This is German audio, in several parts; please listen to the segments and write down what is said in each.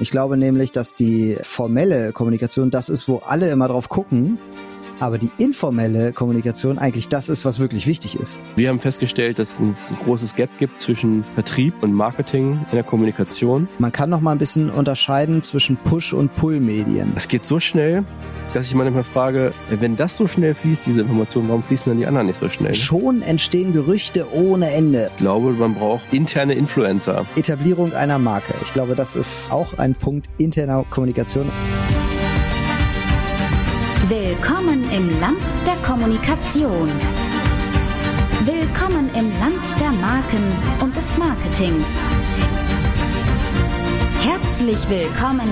Ich glaube nämlich, dass die formelle Kommunikation das ist, wo alle immer drauf gucken aber die informelle Kommunikation eigentlich das ist, was wirklich wichtig ist. Wir haben festgestellt, dass es ein großes Gap gibt zwischen Vertrieb und Marketing in der Kommunikation. Man kann noch mal ein bisschen unterscheiden zwischen Push- und Pull-Medien. Es geht so schnell, dass ich manchmal frage, wenn das so schnell fließt, diese Information, warum fließen dann die anderen nicht so schnell? Schon entstehen Gerüchte ohne Ende. Ich glaube, man braucht interne Influencer. Etablierung einer Marke. Ich glaube, das ist auch ein Punkt interner Kommunikation. Willkommen im Land der Kommunikation. Willkommen im Land der Marken und des Marketings. Herzlich willkommen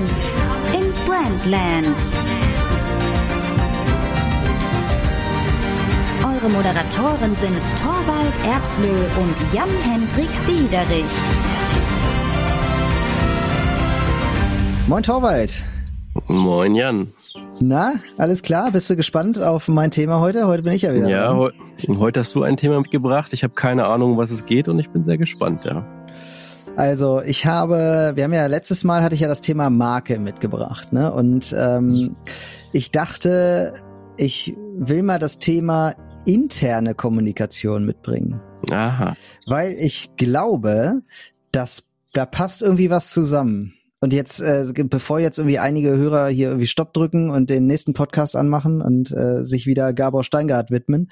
in Brandland. Eure Moderatoren sind Torwald Erbslö und Jan-Hendrik Diederich. Moin Torwald. Moin Jan. Na, alles klar? Bist du gespannt auf mein Thema heute? Heute bin ich ja wieder. Ja, he heute hast du ein Thema mitgebracht. Ich habe keine Ahnung, was es geht und ich bin sehr gespannt, ja. Also ich habe, wir haben ja letztes Mal hatte ich ja das Thema Marke mitgebracht, ne? Und ähm, ich dachte, ich will mal das Thema interne Kommunikation mitbringen. Aha. Weil ich glaube, dass da passt irgendwie was zusammen. Und jetzt, äh, bevor jetzt irgendwie einige Hörer hier irgendwie Stopp drücken und den nächsten Podcast anmachen und äh, sich wieder Gabor Steingart widmen,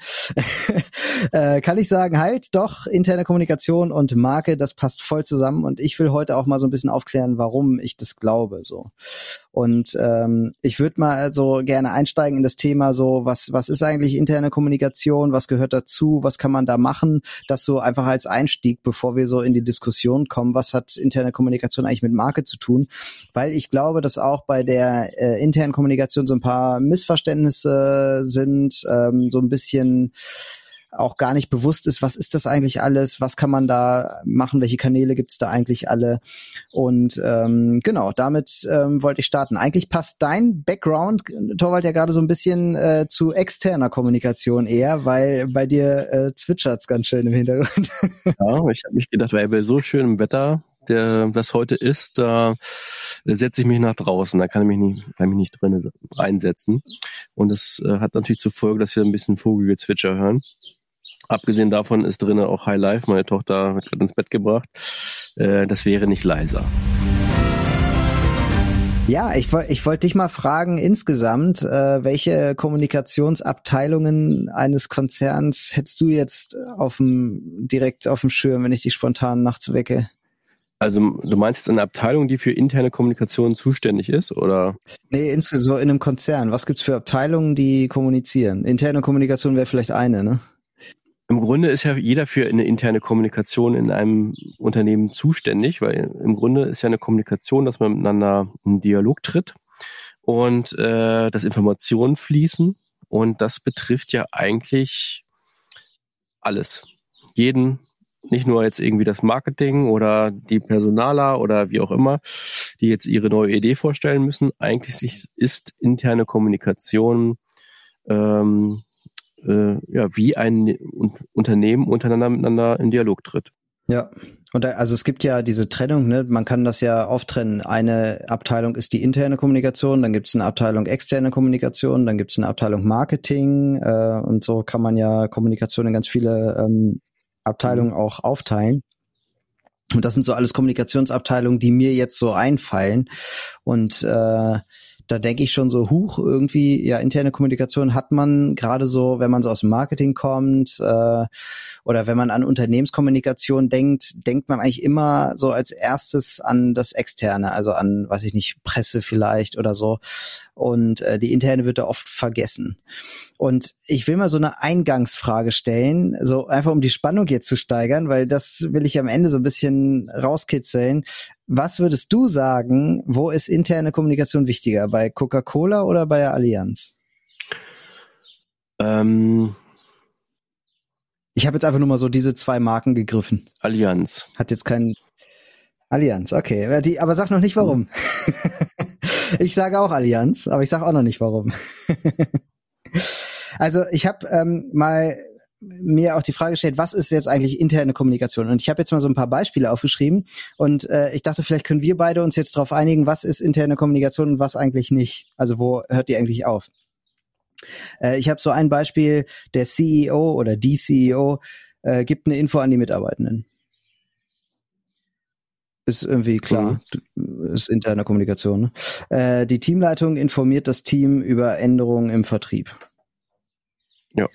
äh, kann ich sagen, halt, doch, interne Kommunikation und Marke, das passt voll zusammen. Und ich will heute auch mal so ein bisschen aufklären, warum ich das glaube. So. Und ähm, ich würde mal so gerne einsteigen in das Thema so, was, was ist eigentlich interne Kommunikation, was gehört dazu, was kann man da machen, das so einfach als Einstieg, bevor wir so in die Diskussion kommen, was hat interne Kommunikation eigentlich mit Marke zu tun tun, weil ich glaube, dass auch bei der äh, internen Kommunikation so ein paar Missverständnisse sind, ähm, so ein bisschen auch gar nicht bewusst ist, was ist das eigentlich alles, was kann man da machen, welche Kanäle gibt es da eigentlich alle. Und ähm, genau, damit ähm, wollte ich starten. Eigentlich passt dein Background, Torwald, ja gerade so ein bisschen äh, zu externer Kommunikation eher, weil bei dir äh, zwitschert's ganz schön im Hintergrund. ja, ich habe mich gedacht, weil bei so schönem Wetter der das heute ist, da setze ich mich nach draußen. Da kann ich mich nicht, kann ich mich nicht drin einsetzen. Und das äh, hat natürlich zur Folge, dass wir ein bisschen Vogelgezwitscher hören. Abgesehen davon ist drinnen auch High Life. Meine Tochter wird gerade ins Bett gebracht. Äh, das wäre nicht leiser. Ja, ich, ich wollte dich mal fragen insgesamt, äh, welche Kommunikationsabteilungen eines Konzerns hättest du jetzt auf dem, direkt auf dem Schirm, wenn ich dich spontan nachts wecke? Also du meinst jetzt eine Abteilung, die für interne Kommunikation zuständig ist, oder? Nee, so in einem Konzern. Was gibt's für Abteilungen, die kommunizieren? Interne Kommunikation wäre vielleicht eine, ne? Im Grunde ist ja jeder für eine interne Kommunikation in einem Unternehmen zuständig, weil im Grunde ist ja eine Kommunikation, dass man miteinander in Dialog tritt und äh, dass Informationen fließen und das betrifft ja eigentlich alles. Jeden nicht nur jetzt irgendwie das Marketing oder die Personaler oder wie auch immer, die jetzt ihre neue Idee vorstellen müssen. Eigentlich ist interne Kommunikation ähm, äh, ja wie ein Unternehmen untereinander miteinander in Dialog tritt. Ja, und da, also es gibt ja diese Trennung, ne? man kann das ja auftrennen. Eine Abteilung ist die interne Kommunikation, dann gibt es eine Abteilung externe Kommunikation, dann gibt es eine Abteilung Marketing äh, und so kann man ja Kommunikation in ganz viele ähm, Abteilungen mhm. auch aufteilen. Und das sind so alles Kommunikationsabteilungen, die mir jetzt so einfallen. Und äh, da denke ich schon so, huch, irgendwie, ja, interne Kommunikation hat man gerade so, wenn man so aus dem Marketing kommt äh, oder wenn man an Unternehmenskommunikation denkt, denkt man eigentlich immer so als erstes an das Externe, also an, weiß ich nicht, Presse vielleicht oder so. Und äh, die interne wird da oft vergessen. Und ich will mal so eine Eingangsfrage stellen, so einfach um die Spannung jetzt zu steigern, weil das will ich am Ende so ein bisschen rauskitzeln. Was würdest du sagen, wo ist interne Kommunikation wichtiger? Bei Coca-Cola oder bei der Allianz? Ähm, ich habe jetzt einfach nur mal so diese zwei Marken gegriffen. Allianz. Hat jetzt keinen Allianz, okay. Die, aber sag noch nicht warum. ich sage auch Allianz, aber ich sage auch noch nicht warum. Also ich habe ähm, mal mir auch die Frage gestellt, was ist jetzt eigentlich interne Kommunikation? Und ich habe jetzt mal so ein paar Beispiele aufgeschrieben und äh, ich dachte, vielleicht können wir beide uns jetzt darauf einigen, was ist interne Kommunikation und was eigentlich nicht. Also wo hört die eigentlich auf? Äh, ich habe so ein Beispiel, der CEO oder die CEO äh, gibt eine Info an die Mitarbeitenden. Ist irgendwie klar, mhm. ist interne Kommunikation. Ne? Äh, die Teamleitung informiert das Team über Änderungen im Vertrieb. Ja.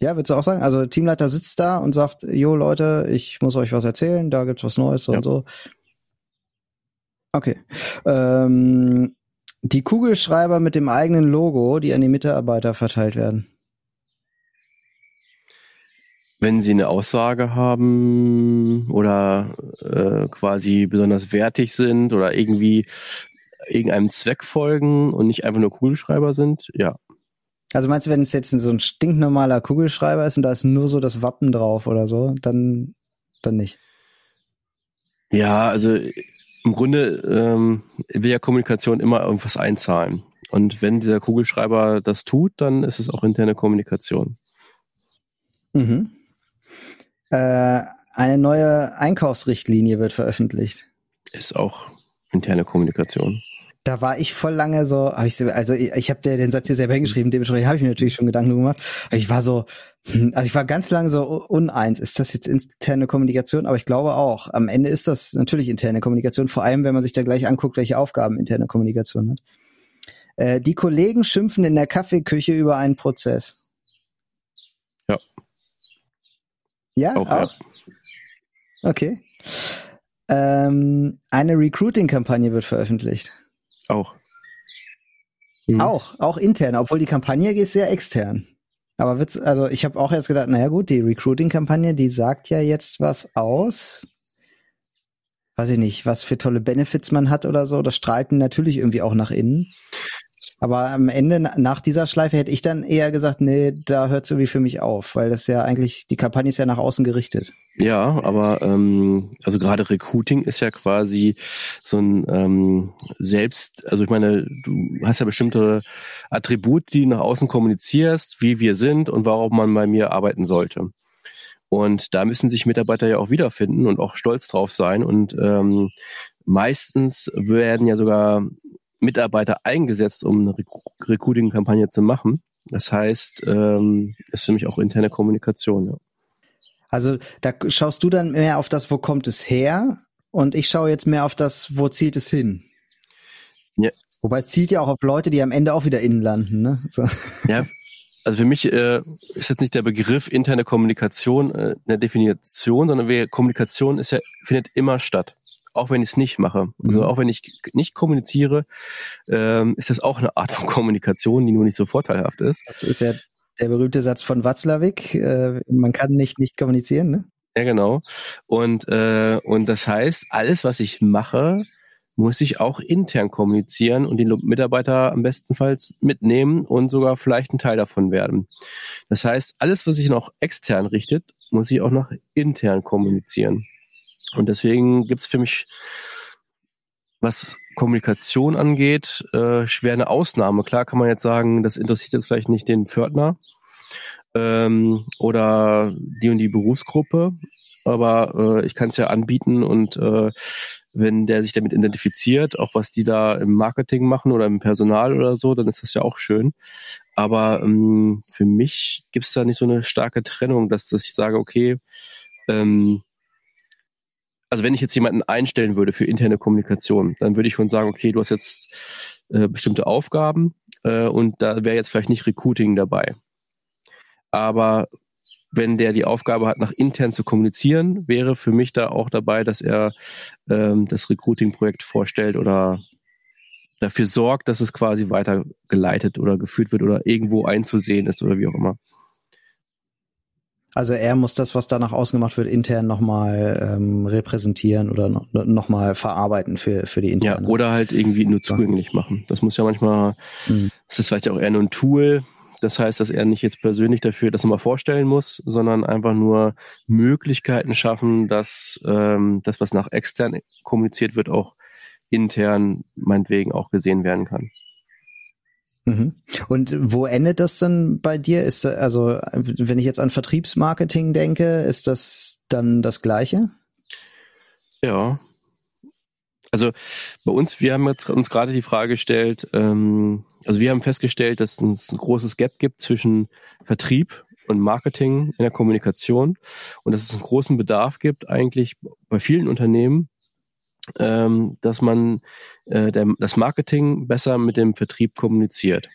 Ja, würdest du auch sagen? Also Teamleiter sitzt da und sagt, jo Leute, ich muss euch was erzählen, da gibt's was Neues ja. und so. Okay. Ähm, die Kugelschreiber mit dem eigenen Logo, die an die Mitarbeiter verteilt werden. Wenn Sie eine Aussage haben oder äh, quasi besonders wertig sind oder irgendwie irgendeinem Zweck folgen und nicht einfach nur Kugelschreiber sind, ja. Also meinst du, wenn es jetzt so ein stinknormaler Kugelschreiber ist und da ist nur so das Wappen drauf oder so, dann, dann nicht? Ja, also im Grunde ähm, will ja Kommunikation immer irgendwas einzahlen. Und wenn dieser Kugelschreiber das tut, dann ist es auch interne Kommunikation. Mhm. Äh, eine neue Einkaufsrichtlinie wird veröffentlicht. Ist auch interne Kommunikation da war ich voll lange so, hab ich so, also ich, ich habe den Satz hier selber hingeschrieben, dementsprechend habe ich mir natürlich schon Gedanken gemacht. Ich war so, hm, also ich war ganz lange so uneins. Ist das jetzt interne Kommunikation? Aber ich glaube auch. Am Ende ist das natürlich interne Kommunikation, vor allem wenn man sich da gleich anguckt, welche Aufgaben interne Kommunikation hat. Äh, die Kollegen schimpfen in der Kaffeeküche über einen Prozess. Ja. Ja, auch. auch? Ja. Okay. Ähm, eine Recruiting-Kampagne wird veröffentlicht. Auch. Mhm. Auch, auch intern, obwohl die Kampagne ist sehr extern. Aber wird's, also ich habe auch erst gedacht, naja gut, die Recruiting-Kampagne, die sagt ja jetzt was aus. Weiß ich nicht, was für tolle Benefits man hat oder so. Das strahlt natürlich irgendwie auch nach innen. Aber am Ende, nach dieser Schleife, hätte ich dann eher gesagt, nee, da hört es irgendwie für mich auf, weil das ja eigentlich, die Kampagne ist ja nach außen gerichtet. Ja, aber ähm, also gerade Recruiting ist ja quasi so ein ähm, Selbst, also ich meine, du hast ja bestimmte Attribute, die du nach außen kommunizierst, wie wir sind und warum man bei mir arbeiten sollte. Und da müssen sich Mitarbeiter ja auch wiederfinden und auch stolz drauf sein. Und ähm, meistens werden ja sogar Mitarbeiter eingesetzt, um eine Recruiting-Kampagne zu machen. Das heißt, ähm, ist für mich auch interne Kommunikation. Ja. Also da schaust du dann mehr auf das, wo kommt es her, und ich schaue jetzt mehr auf das, wo zielt es hin. Ja. Wobei es zielt ja auch auf Leute, die am Ende auch wieder innen landen. Ne? So. Ja, also für mich äh, ist jetzt nicht der Begriff interne Kommunikation äh, eine Definition, sondern Kommunikation ist ja findet immer statt auch wenn ich es nicht mache. Also mhm. auch wenn ich nicht kommuniziere, ähm, ist das auch eine Art von Kommunikation, die nur nicht so vorteilhaft ist. Das ist ja der berühmte Satz von Watzlawick, äh, man kann nicht nicht kommunizieren, ne? Ja, genau. Und, äh, und das heißt, alles, was ich mache, muss ich auch intern kommunizieren und die Mitarbeiter am bestenfalls mitnehmen und sogar vielleicht ein Teil davon werden. Das heißt, alles, was sich noch extern richtet, muss ich auch noch intern kommunizieren. Und deswegen gibt's für mich, was Kommunikation angeht, äh, schwer eine Ausnahme. Klar kann man jetzt sagen, das interessiert jetzt vielleicht nicht den Pförtner ähm, oder die und die Berufsgruppe, aber äh, ich kann es ja anbieten und äh, wenn der sich damit identifiziert, auch was die da im Marketing machen oder im Personal oder so, dann ist das ja auch schön. Aber ähm, für mich gibt's da nicht so eine starke Trennung, dass, dass ich sage, okay, ähm, also wenn ich jetzt jemanden einstellen würde für interne Kommunikation, dann würde ich schon sagen, okay, du hast jetzt äh, bestimmte Aufgaben äh, und da wäre jetzt vielleicht nicht Recruiting dabei. Aber wenn der die Aufgabe hat, nach intern zu kommunizieren, wäre für mich da auch dabei, dass er ähm, das Recruiting-Projekt vorstellt oder dafür sorgt, dass es quasi weitergeleitet oder geführt wird oder irgendwo einzusehen ist oder wie auch immer. Also er muss das, was da nach außen gemacht wird, intern nochmal ähm, repräsentieren oder nochmal noch verarbeiten für, für die interne. Ja, oder halt irgendwie nur zugänglich machen. Das muss ja manchmal, mhm. das ist vielleicht auch eher nur ein Tool. Das heißt, dass er nicht jetzt persönlich dafür das nochmal vorstellen muss, sondern einfach nur Möglichkeiten schaffen, dass ähm, das, was nach extern kommuniziert wird, auch intern meinetwegen auch gesehen werden kann. Mhm. Und wo endet das dann bei dir? Ist also, wenn ich jetzt an Vertriebsmarketing denke, ist das dann das Gleiche? Ja. Also bei uns, wir haben uns gerade die Frage gestellt, ähm, also wir haben festgestellt, dass es ein großes Gap gibt zwischen Vertrieb und Marketing in der Kommunikation und dass es einen großen Bedarf gibt eigentlich bei vielen Unternehmen, ähm, dass man äh, der, das Marketing besser mit dem Vertrieb kommuniziert.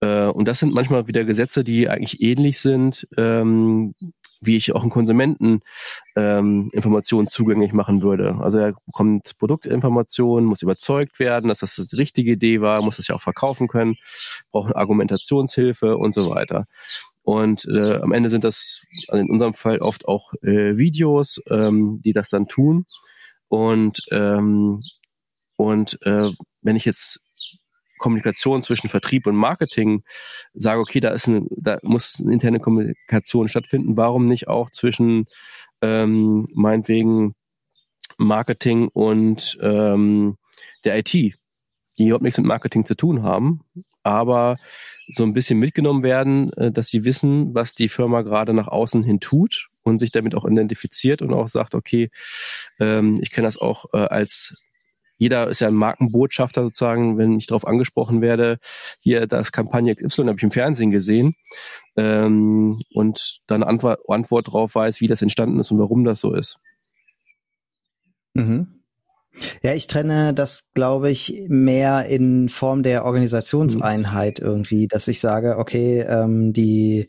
Äh, und das sind manchmal wieder Gesetze, die eigentlich ähnlich sind, ähm, wie ich auch einen Konsumenten ähm, Informationen zugänglich machen würde. Also er bekommt Produktinformationen, muss überzeugt werden, dass das die richtige Idee war, muss das ja auch verkaufen können, braucht Argumentationshilfe und so weiter. Und äh, am Ende sind das also in unserem Fall oft auch äh, Videos, ähm, die das dann tun. Und, ähm, und äh, wenn ich jetzt Kommunikation zwischen Vertrieb und Marketing sage, okay, da ist eine, da muss eine interne Kommunikation stattfinden, warum nicht auch zwischen ähm, meinetwegen Marketing und ähm, der IT, die überhaupt nichts mit Marketing zu tun haben, aber so ein bisschen mitgenommen werden, äh, dass sie wissen, was die Firma gerade nach außen hin tut und sich damit auch identifiziert und auch sagt, okay, ähm, ich kenne das auch äh, als jeder ist ja ein Markenbotschafter sozusagen, wenn ich darauf angesprochen werde, hier das Kampagne Y habe ich im Fernsehen gesehen ähm, und dann Antwort, Antwort drauf weiß, wie das entstanden ist und warum das so ist. Mhm. Ja, ich trenne das, glaube ich, mehr in Form der Organisationseinheit irgendwie, dass ich sage, okay, ähm, die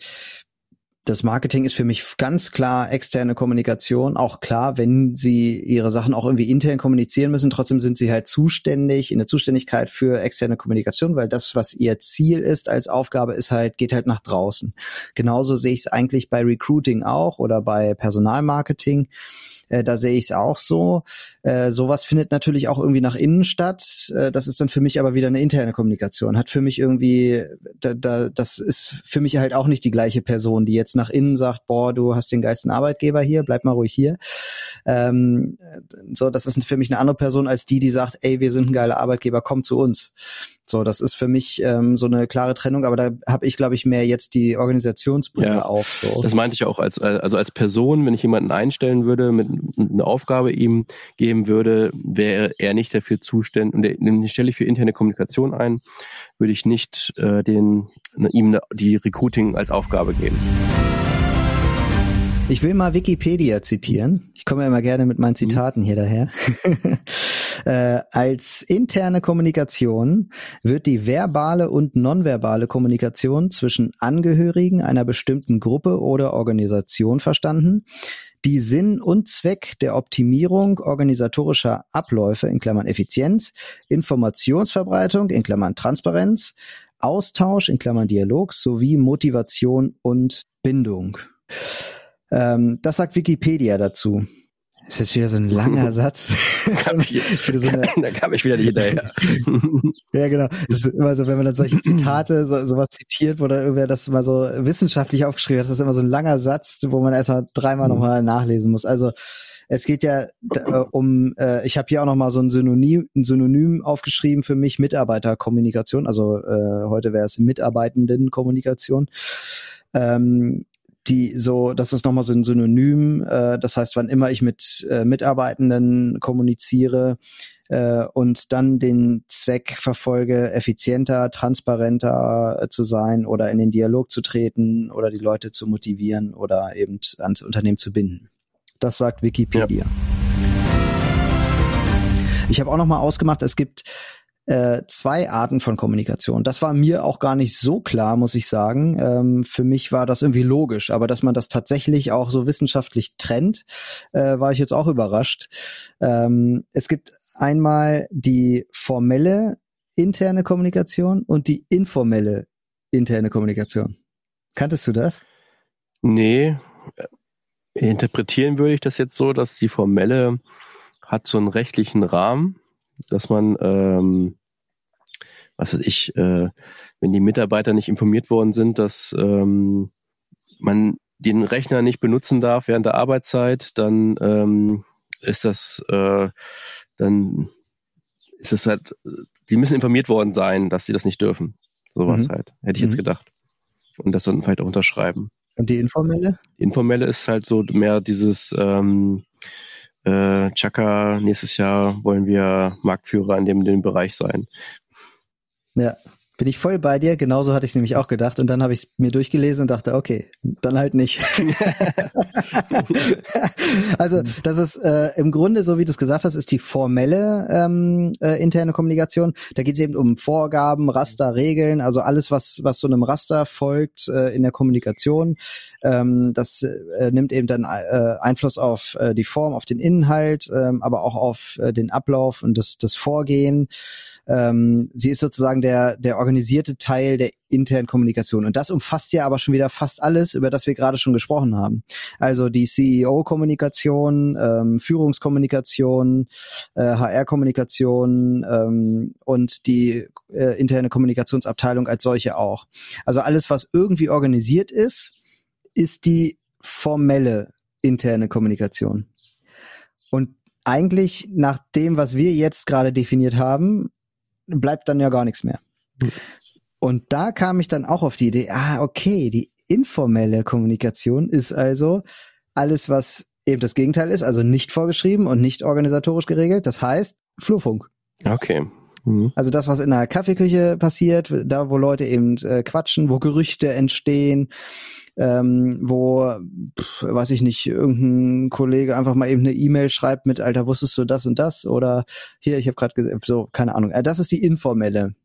das Marketing ist für mich ganz klar externe Kommunikation. Auch klar, wenn sie ihre Sachen auch irgendwie intern kommunizieren müssen, trotzdem sind sie halt zuständig, in der Zuständigkeit für externe Kommunikation, weil das, was ihr Ziel ist als Aufgabe, ist halt, geht halt nach draußen. Genauso sehe ich es eigentlich bei Recruiting auch oder bei Personalmarketing. Äh, da sehe ich es auch so. Äh, sowas findet natürlich auch irgendwie nach innen statt. Äh, das ist dann für mich aber wieder eine interne Kommunikation. Hat für mich irgendwie, da, da, das ist für mich halt auch nicht die gleiche Person, die jetzt nach innen sagt, boah, du hast den geilsten Arbeitgeber hier, bleib mal ruhig hier. Ähm, so, das ist für mich eine andere Person als die, die sagt, ey, wir sind ein geiler Arbeitgeber, komm zu uns. So, das ist für mich ähm, so eine klare Trennung, aber da habe ich, glaube ich, mehr jetzt die Organisationsbrille ja, auf. So. Das meinte ich auch als also als Person, wenn ich jemanden einstellen würde, mit eine Aufgabe ihm geben würde, wäre er nicht dafür zuständig und den stelle ich für interne Kommunikation ein, würde ich nicht äh, den ihm die Recruiting als Aufgabe geben. Ich will mal Wikipedia zitieren. Ich komme ja immer gerne mit meinen mhm. Zitaten hier daher. äh, als interne Kommunikation wird die verbale und nonverbale Kommunikation zwischen Angehörigen einer bestimmten Gruppe oder Organisation verstanden, die Sinn und Zweck der Optimierung organisatorischer Abläufe in Klammern Effizienz, Informationsverbreitung in Klammern Transparenz, Austausch in Klammern Dialog sowie Motivation und Bindung. Ähm, das sagt Wikipedia dazu. Das ist jetzt wieder so ein langer Satz. ich, so eine, da kam ich wieder nicht hinterher. ja, genau. Es ist immer so, wenn man dann solche Zitate, so, sowas zitiert, wo da irgendwer das mal so wissenschaftlich aufgeschrieben hat, das ist immer so ein langer Satz, wo man erstmal dreimal mhm. nochmal nachlesen muss. Also es geht ja äh, um, äh, ich habe hier auch nochmal so ein Synonym, ein Synonym aufgeschrieben für mich, Mitarbeiterkommunikation. Also äh, heute wäre es Mitarbeitendenkommunikation. Ähm, die so, das ist nochmal so ein Synonym. Äh, das heißt, wann immer ich mit äh, Mitarbeitenden kommuniziere äh, und dann den Zweck verfolge, effizienter, transparenter äh, zu sein oder in den Dialog zu treten oder die Leute zu motivieren oder eben ans Unternehmen zu binden. Das sagt Wikipedia. Ja. Ich habe auch noch mal ausgemacht, es gibt äh, zwei Arten von Kommunikation. Das war mir auch gar nicht so klar, muss ich sagen. Ähm, für mich war das irgendwie logisch, aber dass man das tatsächlich auch so wissenschaftlich trennt, äh, war ich jetzt auch überrascht. Ähm, es gibt einmal die formelle interne Kommunikation und die informelle interne Kommunikation. Kanntest du das? Nee. Interpretieren würde ich das jetzt so, dass die formelle hat so einen rechtlichen Rahmen dass man, ähm, was weiß ich, äh, wenn die Mitarbeiter nicht informiert worden sind, dass ähm, man den Rechner nicht benutzen darf während der Arbeitszeit, dann ähm, ist das, äh, dann ist das halt, die müssen informiert worden sein, dass sie das nicht dürfen. Sowas mhm. halt. Hätte ich jetzt mhm. gedacht. Und das dann vielleicht auch unterschreiben. Und die informelle? Die informelle ist halt so mehr dieses ähm, äh, Chaka, nächstes Jahr wollen wir Marktführer in dem, dem Bereich sein. Ja, bin ich voll bei dir, genauso hatte ich es nämlich auch gedacht und dann habe ich es mir durchgelesen und dachte, okay, dann halt nicht. also das ist äh, im Grunde, so wie du es gesagt hast, ist die formelle ähm, äh, interne Kommunikation. Da geht es eben um Vorgaben, Raster, Regeln, also alles, was, was so einem Raster folgt äh, in der Kommunikation. Ähm, das äh, nimmt eben dann äh, Einfluss auf äh, die Form, auf den Inhalt, äh, aber auch auf äh, den Ablauf und das, das Vorgehen. Ähm, sie ist sozusagen der, der organisierte Teil der internen Kommunikation. Und das umfasst ja aber schon wieder fast alles, über das wir gerade schon gesprochen haben. Also die CEO-Kommunikation, ähm, Führungskommunikation, äh, HR-Kommunikation ähm, und die äh, interne Kommunikationsabteilung als solche auch. Also alles, was irgendwie organisiert ist, ist die formelle interne Kommunikation. Und eigentlich nach dem, was wir jetzt gerade definiert haben, bleibt dann ja gar nichts mehr. Hm. Und da kam ich dann auch auf die Idee, ah, okay, die informelle Kommunikation ist also alles, was eben das Gegenteil ist, also nicht vorgeschrieben und nicht organisatorisch geregelt. Das heißt Flurfunk. Okay. Mhm. Also das, was in der Kaffeeküche passiert, da wo Leute eben äh, quatschen, wo Gerüchte entstehen, ähm, wo, pf, weiß ich nicht, irgendein Kollege einfach mal eben eine E-Mail schreibt mit, Alter, wusstest du das und das? Oder hier, ich habe gerade so, keine Ahnung. Äh, das ist die informelle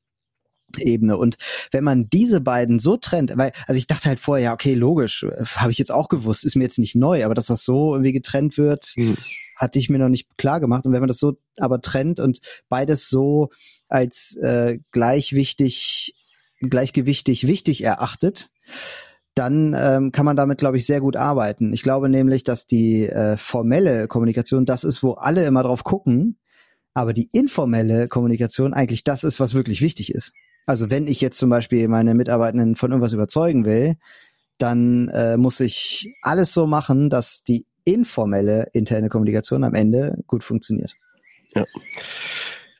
Ebene. Und wenn man diese beiden so trennt, weil, also ich dachte halt vorher, ja, okay, logisch, äh, habe ich jetzt auch gewusst, ist mir jetzt nicht neu, aber dass das so irgendwie getrennt wird, mhm. Hatte ich mir noch nicht klar gemacht. Und wenn man das so aber trennt und beides so als äh, gleich wichtig, gleichgewichtig wichtig erachtet, dann ähm, kann man damit, glaube ich, sehr gut arbeiten. Ich glaube nämlich, dass die äh, formelle Kommunikation das ist, wo alle immer drauf gucken, aber die informelle Kommunikation eigentlich das ist, was wirklich wichtig ist. Also wenn ich jetzt zum Beispiel meine Mitarbeitenden von irgendwas überzeugen will, dann äh, muss ich alles so machen, dass die informelle interne Kommunikation am Ende gut funktioniert. Ja.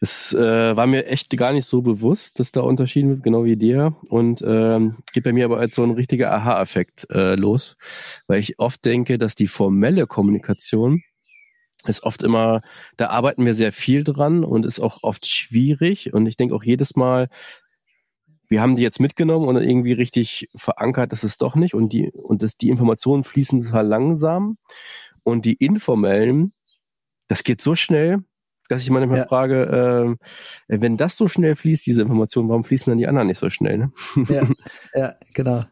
Es äh, war mir echt gar nicht so bewusst, dass da unterschieden wird, genau wie dir. Und ähm, geht bei mir aber als so ein richtiger Aha-Effekt äh, los, weil ich oft denke, dass die formelle Kommunikation ist oft immer, da arbeiten wir sehr viel dran und ist auch oft schwierig. Und ich denke auch jedes Mal, wir haben die jetzt mitgenommen und irgendwie richtig verankert, das ist doch nicht. Und die, und das, die Informationen fließen total langsam. Und die informellen, das geht so schnell, dass ich manchmal ja. frage, äh, wenn das so schnell fließt, diese Information, warum fließen dann die anderen nicht so schnell? Ne? Ja, ja, genau.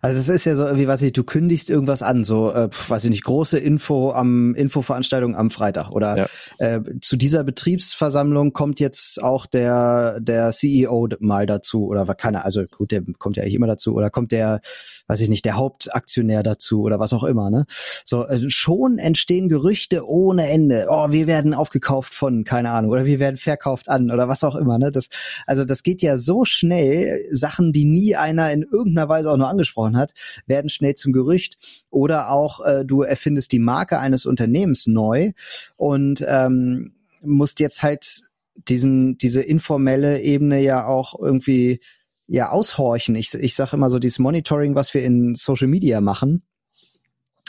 Also es ist ja so irgendwie, weiß ich, du kündigst irgendwas an, so, äh, weiß ich nicht, große Info am Infoveranstaltung am Freitag oder ja. äh, zu dieser Betriebsversammlung kommt jetzt auch der der CEO mal dazu oder keine, also gut, der kommt ja eigentlich immer dazu oder kommt der, weiß ich nicht, der Hauptaktionär dazu oder was auch immer, ne? So äh, schon entstehen Gerüchte ohne Ende. Oh, wir werden aufgekauft von, keine Ahnung, oder wir werden verkauft an oder was auch immer, ne? Das also das geht ja so schnell, Sachen, die nie einer in irgendeiner Weise auch nur angesprochen hat, werden schnell zum Gerücht. Oder auch äh, du erfindest die Marke eines Unternehmens neu und ähm, musst jetzt halt diesen, diese informelle Ebene ja auch irgendwie ja aushorchen. Ich, ich sage immer so, dieses Monitoring, was wir in Social Media machen,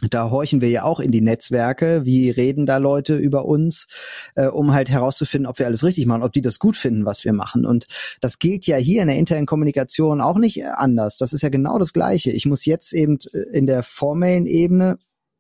da horchen wir ja auch in die Netzwerke, wie reden da Leute über uns, äh, um halt herauszufinden, ob wir alles richtig machen, ob die das gut finden, was wir machen. Und das gilt ja hier in der internen Kommunikation auch nicht anders. Das ist ja genau das Gleiche. Ich muss jetzt eben äh, in der formellen Ebene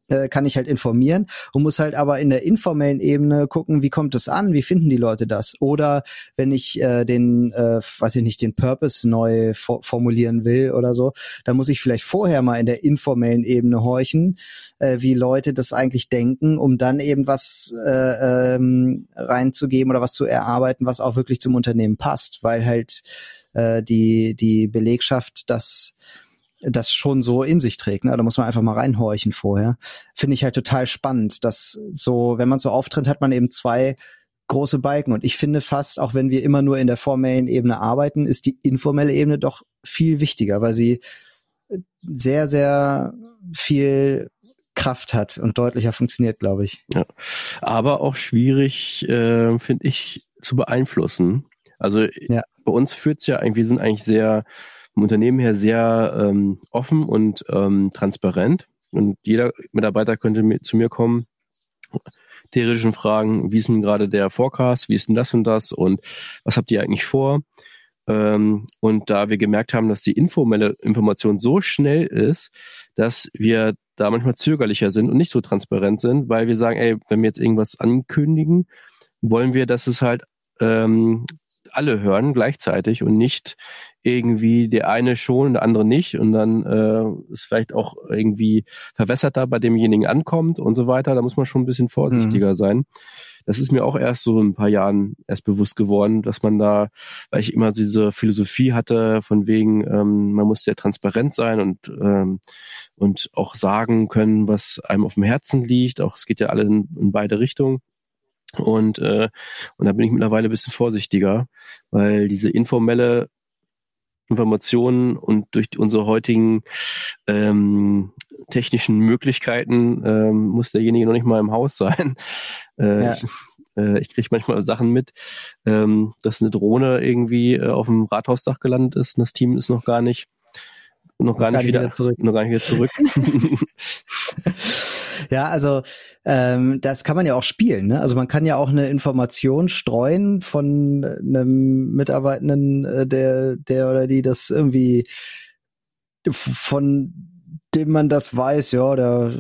äh, kann ich halt informieren und muss halt aber in der informellen Ebene gucken, wie kommt es an, wie finden die Leute das? Oder wenn ich äh, den, äh, weiß ich nicht, den Purpose neu for formulieren will oder so, dann muss ich vielleicht vorher mal in der informellen Ebene horchen, äh, wie Leute das eigentlich denken, um dann eben was äh, ähm, reinzugeben oder was zu erarbeiten, was auch wirklich zum Unternehmen passt, weil halt äh, die die Belegschaft das das schon so in sich trägt. Ne? Da muss man einfach mal reinhorchen vorher. Finde ich halt total spannend, dass so, wenn man so auftritt, hat man eben zwei große Balken. Und ich finde fast, auch wenn wir immer nur in der formellen Ebene arbeiten, ist die informelle Ebene doch viel wichtiger, weil sie sehr, sehr viel Kraft hat und deutlicher funktioniert, glaube ich. Ja. Aber auch schwierig, äh, finde ich, zu beeinflussen. Also ja bei uns führt es ja eigentlich, wir sind eigentlich sehr vom Unternehmen her sehr ähm, offen und ähm, transparent. Und jeder Mitarbeiter könnte mir, zu mir kommen, theoretischen Fragen, wie ist denn gerade der Forecast, wie ist denn das und das und was habt ihr eigentlich vor? Ähm, und da wir gemerkt haben, dass die informelle Information so schnell ist, dass wir da manchmal zögerlicher sind und nicht so transparent sind, weil wir sagen, ey, wenn wir jetzt irgendwas ankündigen, wollen wir, dass es halt ähm, alle hören gleichzeitig und nicht irgendwie der eine schon und der andere nicht und dann äh, ist vielleicht auch irgendwie verwässerter bei demjenigen ankommt und so weiter. Da muss man schon ein bisschen vorsichtiger mhm. sein. Das ist mir auch erst so ein paar Jahren erst bewusst geworden, dass man da, weil ich immer diese Philosophie hatte, von wegen, ähm, man muss sehr transparent sein und, ähm, und auch sagen können, was einem auf dem Herzen liegt. Auch es geht ja alle in, in beide Richtungen. Und, äh, und da bin ich mittlerweile ein bisschen vorsichtiger, weil diese informelle Informationen und durch unsere heutigen ähm, technischen Möglichkeiten ähm, muss derjenige noch nicht mal im Haus sein. Äh, ja. Ich, äh, ich kriege manchmal Sachen mit, ähm, dass eine Drohne irgendwie äh, auf dem Rathausdach gelandet ist und das Team ist noch gar nicht noch, gar, nicht wieder, wieder zurück. Noch gar nicht wieder zurück. Ja, also ähm, das kann man ja auch spielen. Ne? Also man kann ja auch eine Information streuen von einem Mitarbeitenden, äh, der, der oder die das irgendwie von dem man das weiß, ja, der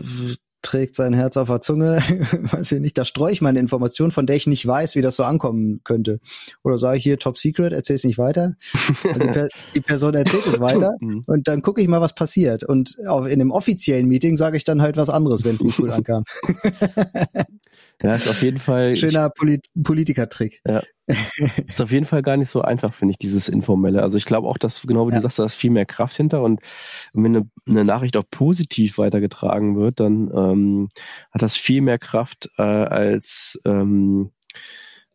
trägt sein Herz auf der Zunge, weiß ich nicht, da streue ich meine Information, von der ich nicht weiß, wie das so ankommen könnte. Oder sage ich hier Top Secret, erzähl es nicht weiter. Die, per die, Person erzählt es weiter mhm. und dann gucke ich mal, was passiert. Und auch in einem offiziellen Meeting sage ich dann halt was anderes, wenn es nicht gut ankam. Ja, ist auf jeden Fall. Schöner Polit Politikertrick. Ja. Ist auf jeden Fall gar nicht so einfach, finde ich, dieses Informelle. Also ich glaube auch, dass, genau wie ja. du sagst, da ist viel mehr Kraft hinter und wenn eine, eine Nachricht auch positiv weitergetragen wird, dann ähm, hat das viel mehr Kraft äh, als ähm,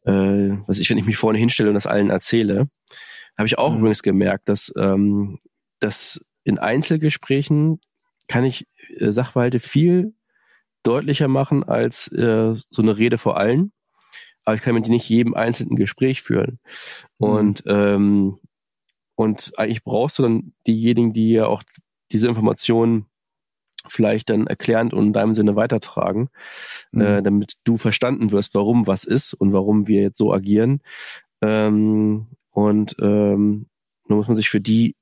äh, was ich, wenn ich mich vorne hinstelle und das allen erzähle. Habe ich auch mhm. übrigens gemerkt, dass, ähm, dass in Einzelgesprächen kann ich äh, Sachverhalte viel deutlicher machen als äh, so eine Rede vor allen. Aber ich kann mit nicht jedem einzelnen Gespräch führen. Mhm. Und, ähm, und eigentlich brauchst du dann diejenigen, die ja auch diese Informationen vielleicht dann erklärend und in deinem Sinne weitertragen, mhm. äh, damit du verstanden wirst, warum was ist und warum wir jetzt so agieren. Ähm, und ähm, nun muss man sich für die,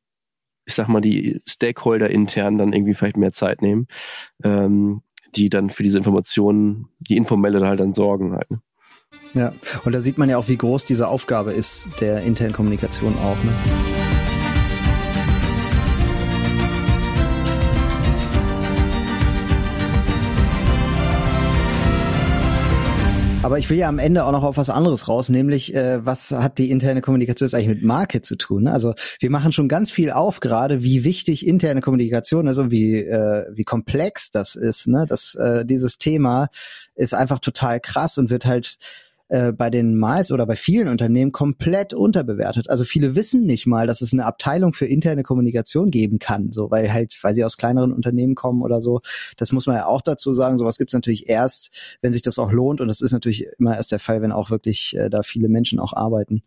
ich sag mal, die Stakeholder intern dann irgendwie vielleicht mehr Zeit nehmen. Ähm, die dann für diese Informationen, die informelle halt dann sorgen halt. Ne? Ja, und da sieht man ja auch, wie groß diese Aufgabe ist, der internen Kommunikation auch. Ne? Aber ich will ja am Ende auch noch auf was anderes raus, nämlich äh, was hat die interne Kommunikation jetzt eigentlich mit Marke zu tun? Ne? Also wir machen schon ganz viel auf gerade, wie wichtig interne Kommunikation ist und wie äh, wie komplex das ist. Ne? Das äh, dieses Thema ist einfach total krass und wird halt äh, bei den Mais oder bei vielen Unternehmen komplett unterbewertet. Also viele wissen nicht mal, dass es eine Abteilung für interne Kommunikation geben kann, so weil halt, weil sie aus kleineren Unternehmen kommen oder so. Das muss man ja auch dazu sagen. Sowas gibt es natürlich erst, wenn sich das auch lohnt und das ist natürlich immer erst der Fall, wenn auch wirklich äh, da viele Menschen auch arbeiten.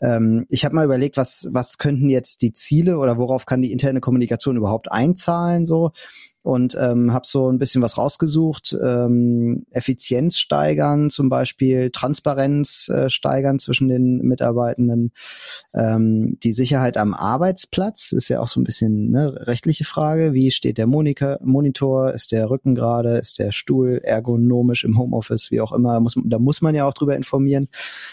Ähm, ich habe mal überlegt, was was könnten jetzt die Ziele oder worauf kann die interne Kommunikation überhaupt einzahlen so und ähm, habe so ein bisschen was rausgesucht. Ähm, Effizienz steigern zum Beispiel, Transparenz äh, steigern zwischen den Mitarbeitenden, ähm, die Sicherheit am Arbeitsplatz ist ja auch so ein bisschen eine rechtliche Frage. Wie steht der Monitor? Monitor? Ist der Rücken gerade? Ist der Stuhl ergonomisch im Homeoffice? Wie auch immer. Muss, da muss man ja auch drüber informieren.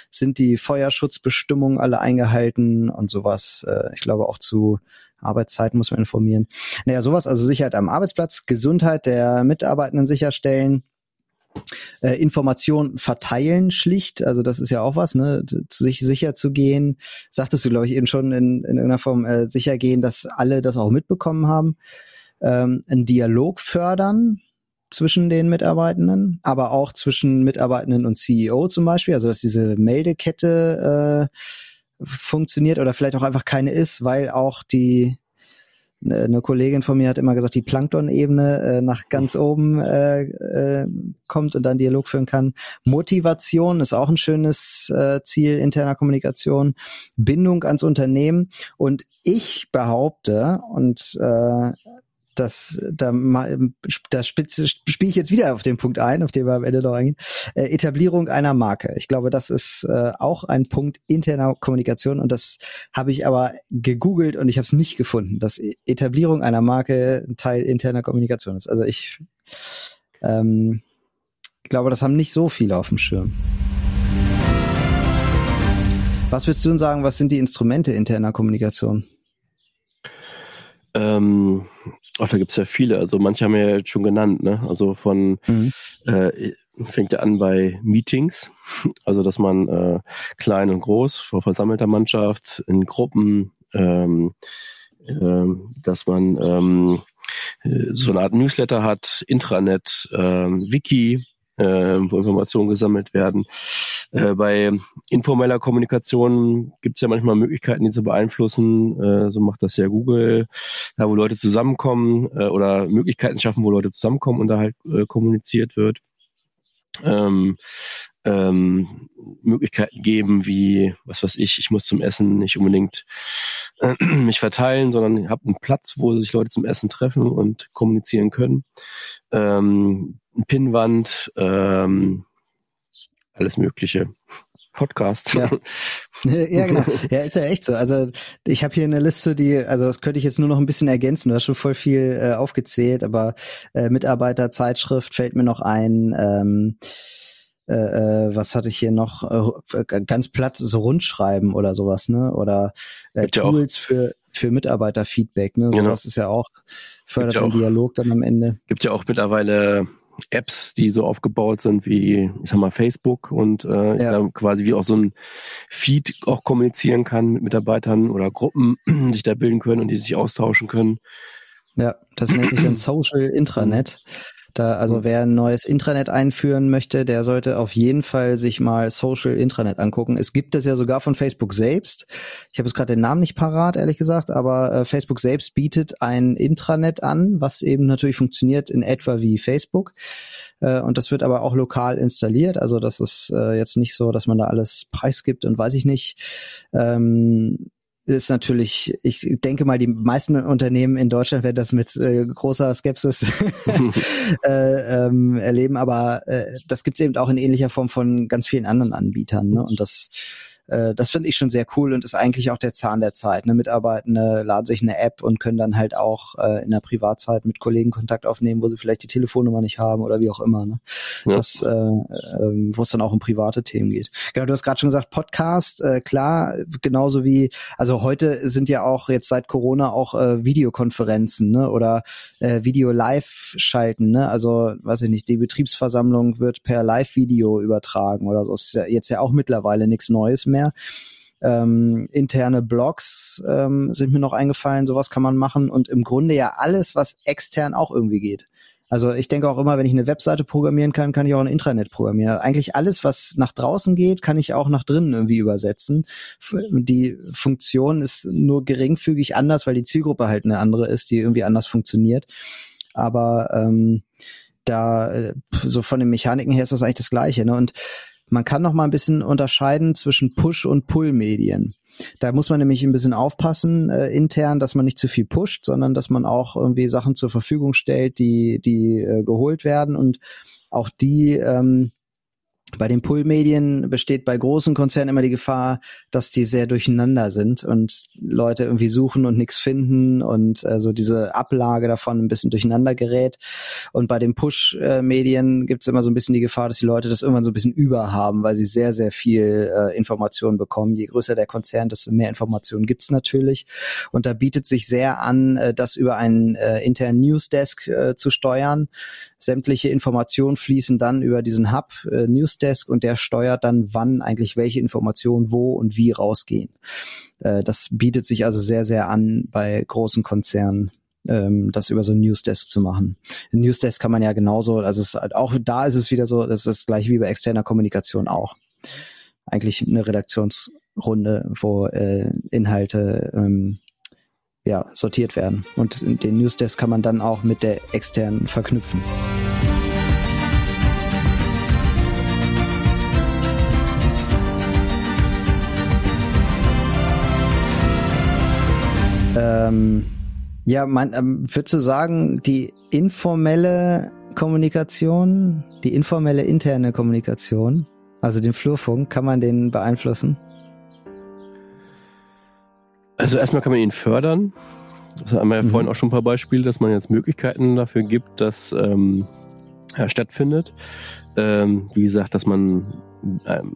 Sind die Feuerschutzbestimmungen alle eingehalten und sowas? Äh, ich glaube auch zu Arbeitszeiten muss man informieren. Naja, sowas, also Sicherheit am Arbeitsplatz, Gesundheit der Mitarbeitenden sicherstellen, äh, Informationen verteilen schlicht, also das ist ja auch was, ne, zu sich sicher zu gehen, sagtest du, glaube ich, eben schon in, in irgendeiner Form äh, sicher gehen, dass alle das auch mitbekommen haben, ähm, einen Dialog fördern zwischen den Mitarbeitenden, aber auch zwischen Mitarbeitenden und CEO zum Beispiel, also dass diese Meldekette äh, funktioniert oder vielleicht auch einfach keine ist, weil auch die eine Kollegin von mir hat immer gesagt, die Plankton-Ebene äh, nach ganz oben äh, äh, kommt und dann Dialog führen kann. Motivation ist auch ein schönes äh, Ziel interner Kommunikation. Bindung ans Unternehmen. Und ich behaupte, und äh, das, da, da spiele ich jetzt wieder auf den Punkt ein, auf den wir am Ende noch eingehen. Äh, Etablierung einer Marke. Ich glaube, das ist äh, auch ein Punkt interner Kommunikation und das habe ich aber gegoogelt und ich habe es nicht gefunden, dass e-, Etablierung einer Marke ein Teil interner Kommunikation ist. Also ich ähm, glaube, das haben nicht so viele auf dem Schirm. Was würdest du denn sagen, was sind die Instrumente interner Kommunikation? Ähm, Ach, da gibt's ja viele. Also manche haben wir ja jetzt schon genannt, ne? Also von mhm. äh, fängt er an bei Meetings, also dass man äh, klein und groß vor versammelter Mannschaft in Gruppen, ähm, äh, dass man ähm, so eine Art Newsletter hat, Intranet, ähm, Wiki, äh, wo Informationen gesammelt werden. Äh, bei informeller Kommunikation gibt es ja manchmal Möglichkeiten, die zu beeinflussen. Äh, so macht das ja Google, da wo Leute zusammenkommen äh, oder Möglichkeiten schaffen, wo Leute zusammenkommen und da halt äh, kommuniziert wird. Ähm, ähm, Möglichkeiten geben, wie, was weiß ich, ich muss zum Essen nicht unbedingt äh, mich verteilen, sondern habe einen Platz, wo sich Leute zum Essen treffen und kommunizieren können. Ähm, Pinnwand, ähm, alles Mögliche. Podcast. Ja. ja, genau. Ja, ist ja echt so. Also ich habe hier eine Liste, die, also das könnte ich jetzt nur noch ein bisschen ergänzen. Du hast schon voll viel äh, aufgezählt, aber äh, Mitarbeiterzeitschrift fällt mir noch ein. Ähm, äh, äh was hatte ich hier noch? Äh, ganz platt so Rundschreiben oder sowas, ne? Oder äh, Tools ja für für Mitarbeiterfeedback, ne? Genau. Sowas ist ja auch fördert den Dialog dann am Ende. Gibt ja auch mittlerweile Apps, die so aufgebaut sind wie, ich sag mal, Facebook und äh, ja. quasi wie auch so ein Feed auch kommunizieren kann mit Mitarbeitern oder Gruppen sich da bilden können und die sich austauschen können. Ja, das nennt sich dann Social Intranet. Da, also mhm. wer ein neues Intranet einführen möchte, der sollte auf jeden Fall sich mal Social Intranet angucken. Es gibt es ja sogar von Facebook selbst. Ich habe jetzt gerade den Namen nicht parat, ehrlich gesagt, aber äh, Facebook selbst bietet ein Intranet an, was eben natürlich funktioniert in etwa wie Facebook. Äh, und das wird aber auch lokal installiert. Also das ist äh, jetzt nicht so, dass man da alles preisgibt und weiß ich nicht. Ähm, ist natürlich, ich denke mal, die meisten Unternehmen in Deutschland werden das mit äh, großer Skepsis äh, ähm, erleben, aber äh, das gibt es eben auch in ähnlicher Form von ganz vielen anderen Anbietern. Ne? Und das äh, das finde ich schon sehr cool und ist eigentlich auch der Zahn der Zeit. Ne? Mitarbeitende laden sich eine App und können dann halt auch äh, in der Privatzeit mit Kollegen Kontakt aufnehmen, wo sie vielleicht die Telefonnummer nicht haben oder wie auch immer. Ne? Ja. Das, äh, äh, wo es dann auch um private Themen geht. Genau, du hast gerade schon gesagt, Podcast, äh, klar, genauso wie, also heute sind ja auch jetzt seit Corona auch äh, Videokonferenzen ne? oder äh, Video live schalten. Ne? Also, weiß ich nicht, die Betriebsversammlung wird per Live-Video übertragen oder so. Ist ja jetzt ja auch mittlerweile nichts Neues mehr mehr. Ähm, interne Blogs ähm, sind mir noch eingefallen, sowas kann man machen und im Grunde ja alles, was extern auch irgendwie geht. Also ich denke auch immer, wenn ich eine Webseite programmieren kann, kann ich auch ein Intranet programmieren. Also eigentlich alles, was nach draußen geht, kann ich auch nach drinnen irgendwie übersetzen. Die Funktion ist nur geringfügig anders, weil die Zielgruppe halt eine andere ist, die irgendwie anders funktioniert. Aber ähm, da äh, so von den Mechaniken her ist das eigentlich das Gleiche. Ne? Und man kann noch mal ein bisschen unterscheiden zwischen Push- und Pull-Medien. Da muss man nämlich ein bisschen aufpassen äh, intern, dass man nicht zu viel pusht, sondern dass man auch irgendwie Sachen zur Verfügung stellt, die die äh, geholt werden und auch die ähm, bei den Pull-Medien besteht bei großen Konzernen immer die Gefahr, dass die sehr durcheinander sind und Leute irgendwie suchen und nichts finden und äh, so diese Ablage davon ein bisschen durcheinander gerät. Und bei den Push-Medien gibt es immer so ein bisschen die Gefahr, dass die Leute das irgendwann so ein bisschen überhaben, weil sie sehr, sehr viel äh, Information bekommen. Je größer der Konzern, desto mehr Informationen gibt's natürlich. Und da bietet sich sehr an, äh, das über einen äh, internen Newsdesk äh, zu steuern. Sämtliche Informationen fließen dann über diesen Hub äh, Newsdesk Newsdesk und der steuert dann, wann eigentlich welche Informationen wo und wie rausgehen. Äh, das bietet sich also sehr, sehr an bei großen Konzernen ähm, das über so ein Newsdesk zu machen. Ein Newsdesk kann man ja genauso, also es halt auch da ist es wieder so, das ist gleich wie bei externer Kommunikation auch. Eigentlich eine Redaktionsrunde, wo äh, Inhalte ähm, ja, sortiert werden. Und den Newsdesk kann man dann auch mit der externen verknüpfen. Ähm, ja, man ähm, würdest du sagen, die informelle Kommunikation, die informelle interne Kommunikation, also den Flurfunk, kann man den beeinflussen? Also erstmal kann man ihn fördern. Das haben wir ja mhm. vorhin auch schon ein paar Beispiele, dass man jetzt Möglichkeiten dafür gibt, dass ähm, ja, stattfindet. Ähm, wie gesagt, dass man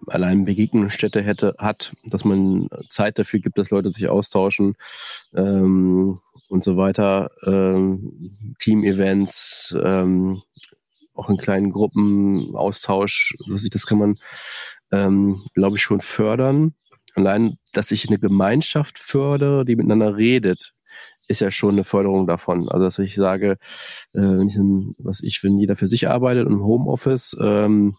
allein Begegnungsstätte hätte, hat, dass man Zeit dafür gibt, dass Leute sich austauschen ähm, und so weiter. Ähm, Team-Events, ähm, auch in kleinen Gruppen, Austausch, das kann man, ähm, glaube ich, schon fördern. Allein, dass ich eine Gemeinschaft fördere, die miteinander redet, ist ja schon eine Förderung davon. Also dass ich sage, äh, wenn ich was ich, wenn jeder für sich arbeitet im Homeoffice, ähm,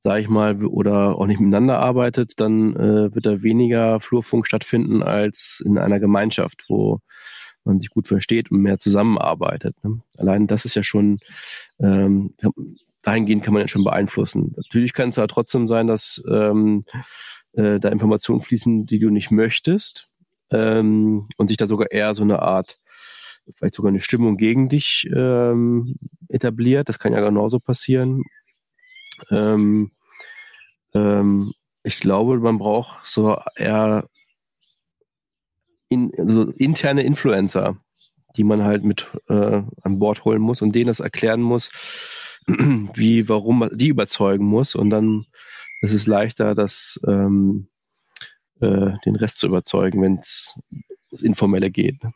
sage ich mal, oder auch nicht miteinander arbeitet, dann äh, wird da weniger Flurfunk stattfinden als in einer Gemeinschaft, wo man sich gut versteht und mehr zusammenarbeitet. Ne? Allein das ist ja schon, ähm, dahingehend kann man ja schon beeinflussen. Natürlich kann es aber trotzdem sein, dass ähm, äh, da Informationen fließen, die du nicht möchtest ähm, und sich da sogar eher so eine Art, vielleicht sogar eine Stimmung gegen dich ähm, etabliert. Das kann ja genauso passieren. Ähm, ähm, ich glaube, man braucht so eher in, also interne Influencer, die man halt mit äh, an Bord holen muss und denen das erklären muss, wie, warum, die überzeugen muss und dann ist es leichter, das ähm, äh, den Rest zu überzeugen, wenn es informelle geht. Ne?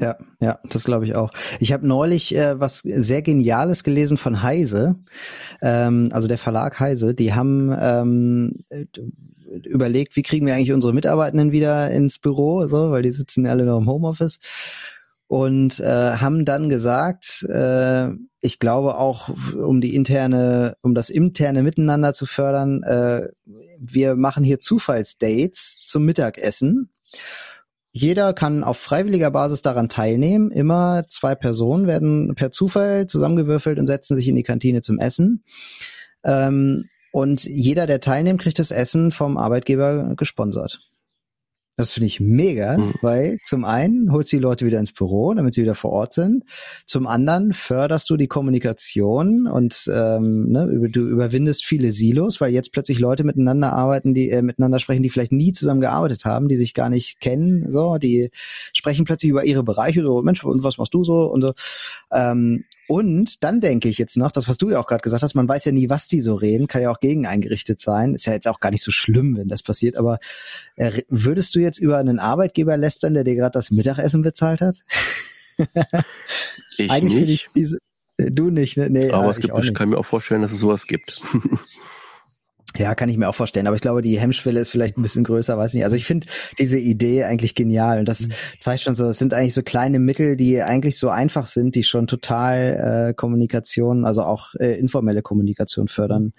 Ja, ja, das glaube ich auch. Ich habe neulich äh, was sehr Geniales gelesen von Heise, ähm, also der Verlag Heise. Die haben ähm, überlegt, wie kriegen wir eigentlich unsere Mitarbeitenden wieder ins Büro, so, weil die sitzen alle noch im Homeoffice und äh, haben dann gesagt, äh, ich glaube auch, um die interne, um das interne Miteinander zu fördern, äh, wir machen hier Zufallsdates zum Mittagessen jeder kann auf freiwilliger Basis daran teilnehmen. Immer zwei Personen werden per Zufall zusammengewürfelt und setzen sich in die Kantine zum Essen. Ähm, und jeder, der teilnimmt, kriegt das Essen vom Arbeitgeber gesponsert. Das finde ich mega, mhm. weil zum einen holst du die Leute wieder ins Büro, damit sie wieder vor Ort sind. Zum anderen förderst du die Kommunikation und ähm, ne, du überwindest viele Silos, weil jetzt plötzlich Leute miteinander arbeiten, die äh, miteinander sprechen, die vielleicht nie zusammen gearbeitet haben, die sich gar nicht kennen. So, die sprechen plötzlich über ihre Bereiche. So, Mensch, und was machst du so? Und so. Ähm, und dann denke ich jetzt noch, das, was du ja auch gerade gesagt hast, man weiß ja nie, was die so reden, kann ja auch gegen eingerichtet sein. Ist ja jetzt auch gar nicht so schlimm, wenn das passiert, aber äh, würdest du jetzt über einen Arbeitgeber lästern, der dir gerade das Mittagessen bezahlt hat? ich Eigentlich nicht. Ich diese, äh, du nicht, ne? Nee, aber ja, es gibt, ich kann mir auch vorstellen, dass es sowas gibt. Ja, kann ich mir auch vorstellen. Aber ich glaube, die Hemmschwelle ist vielleicht ein bisschen größer, weiß nicht. Also ich finde diese Idee eigentlich genial. Und das mhm. zeigt schon so, es sind eigentlich so kleine Mittel, die eigentlich so einfach sind, die schon total äh, Kommunikation, also auch äh, informelle Kommunikation fördern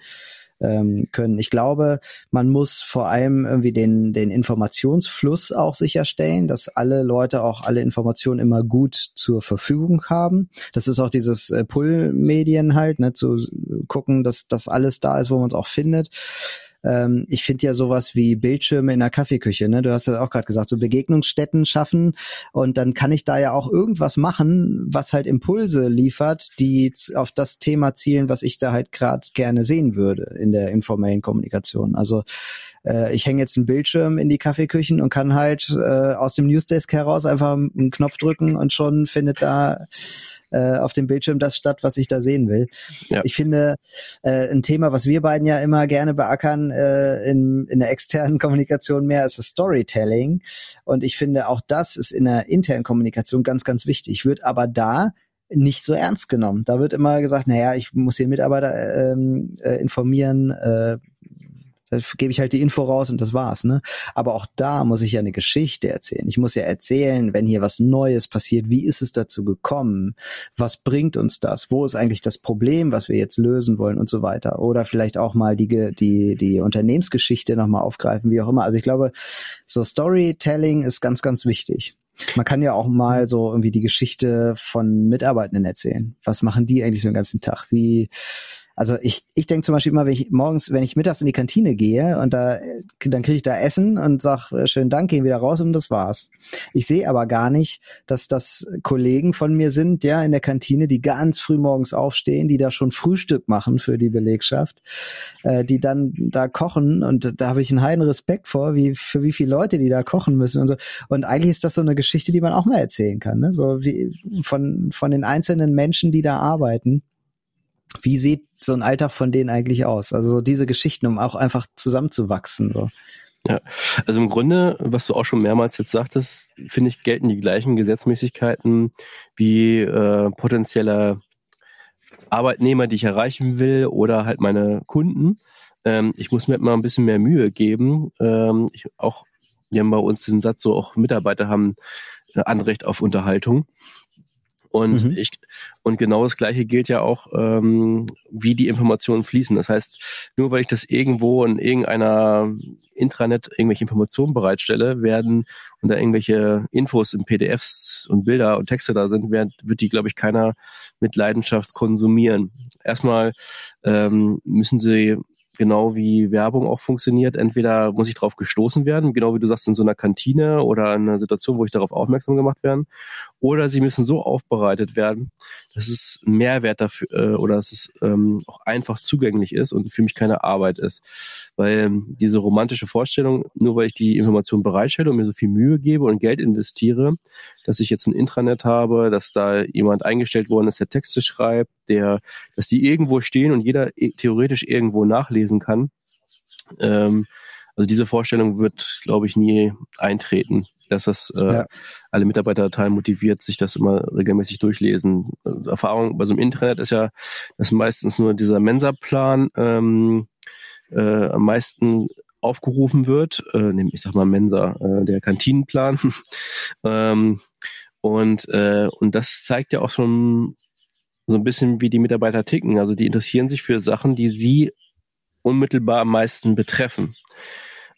ähm, können. Ich glaube, man muss vor allem irgendwie den, den Informationsfluss auch sicherstellen, dass alle Leute auch alle Informationen immer gut zur Verfügung haben. Das ist auch dieses äh, Pull-Medien halt, ne, zu gucken, dass das alles da ist, wo man es auch findet ähm, ich finde ja sowas wie Bildschirme in der Kaffeeküche, ne? Du hast ja auch gerade gesagt, so Begegnungsstätten schaffen und dann kann ich da ja auch irgendwas machen, was halt Impulse liefert, die auf das Thema zielen, was ich da halt gerade gerne sehen würde in der informellen Kommunikation. Also äh, ich hänge jetzt einen Bildschirm in die Kaffeeküchen und kann halt äh, aus dem Newsdesk heraus einfach einen Knopf drücken und schon findet da äh, auf dem Bildschirm das statt, was ich da sehen will. Ja. Ich finde, äh, ein Thema, was wir beiden ja immer gerne beackern äh, in, in der externen Kommunikation mehr, ist das Storytelling. Und ich finde, auch das ist in der internen Kommunikation ganz, ganz wichtig. Wird aber da nicht so ernst genommen. Da wird immer gesagt, naja, ich muss hier Mitarbeiter ähm, äh, informieren, äh, da gebe ich halt die Info raus und das war's, ne? Aber auch da muss ich ja eine Geschichte erzählen. Ich muss ja erzählen, wenn hier was Neues passiert, wie ist es dazu gekommen? Was bringt uns das? Wo ist eigentlich das Problem, was wir jetzt lösen wollen und so weiter? Oder vielleicht auch mal die, die, die Unternehmensgeschichte nochmal aufgreifen, wie auch immer. Also ich glaube, so Storytelling ist ganz, ganz wichtig. Man kann ja auch mal so irgendwie die Geschichte von Mitarbeitenden erzählen. Was machen die eigentlich so den ganzen Tag? Wie, also ich, ich denke zum Beispiel immer, wenn ich morgens, wenn ich mittags in die Kantine gehe und da, dann kriege ich da Essen und sag äh, schönen Dank, gehen wieder raus und das war's. Ich sehe aber gar nicht, dass das Kollegen von mir sind, ja, in der Kantine, die ganz früh morgens aufstehen, die da schon Frühstück machen für die Belegschaft, äh, die dann da kochen und da habe ich einen heiden Respekt vor, wie für wie viele Leute die da kochen müssen und so. Und eigentlich ist das so eine Geschichte, die man auch mal erzählen kann, ne? So wie von von den einzelnen Menschen, die da arbeiten wie sieht so ein Alltag von denen eigentlich aus? Also so diese Geschichten, um auch einfach zusammenzuwachsen. So. Ja, also im Grunde, was du auch schon mehrmals jetzt sagtest, finde ich, gelten die gleichen Gesetzmäßigkeiten wie äh, potenzielle Arbeitnehmer, die ich erreichen will, oder halt meine Kunden. Ähm, ich muss mir immer ein bisschen mehr Mühe geben. Ähm, ich, auch, wir haben bei uns den Satz so, auch Mitarbeiter haben äh, Anrecht auf Unterhaltung. Und mhm. ich und genau das gleiche gilt ja auch, ähm, wie die Informationen fließen. Das heißt, nur weil ich das irgendwo in irgendeiner Intranet irgendwelche Informationen bereitstelle, werden und da irgendwelche Infos in PDFs und Bilder und Texte da sind, wird, wird die, glaube ich, keiner mit Leidenschaft konsumieren. Erstmal ähm, müssen sie genau wie Werbung auch funktioniert. Entweder muss ich darauf gestoßen werden, genau wie du sagst, in so einer Kantine oder in einer Situation, wo ich darauf aufmerksam gemacht werden, oder sie müssen so aufbereitet werden, dass es Mehrwert dafür äh, oder dass es ähm, auch einfach zugänglich ist und für mich keine Arbeit ist. Weil ähm, diese romantische Vorstellung, nur weil ich die Information bereitstelle und mir so viel Mühe gebe und Geld investiere, dass ich jetzt ein Intranet habe, dass da jemand eingestellt worden ist, der Texte schreibt, der, dass die irgendwo stehen und jeder e, theoretisch irgendwo nachlesen kann. Ähm, also diese Vorstellung wird, glaube ich, nie eintreten, dass das äh, ja. alle Mitarbeiter total motiviert, sich das immer regelmäßig durchlesen. Also Erfahrung bei so einem Internet ist ja, dass meistens nur dieser Mensa-Plan ähm, äh, am meisten aufgerufen wird, äh, ich sag mal Mensa, äh, der Kantinenplan. ähm, und, äh, und das zeigt ja auch schon so ein bisschen, wie die Mitarbeiter ticken. Also die interessieren sich für Sachen, die sie unmittelbar am meisten betreffen.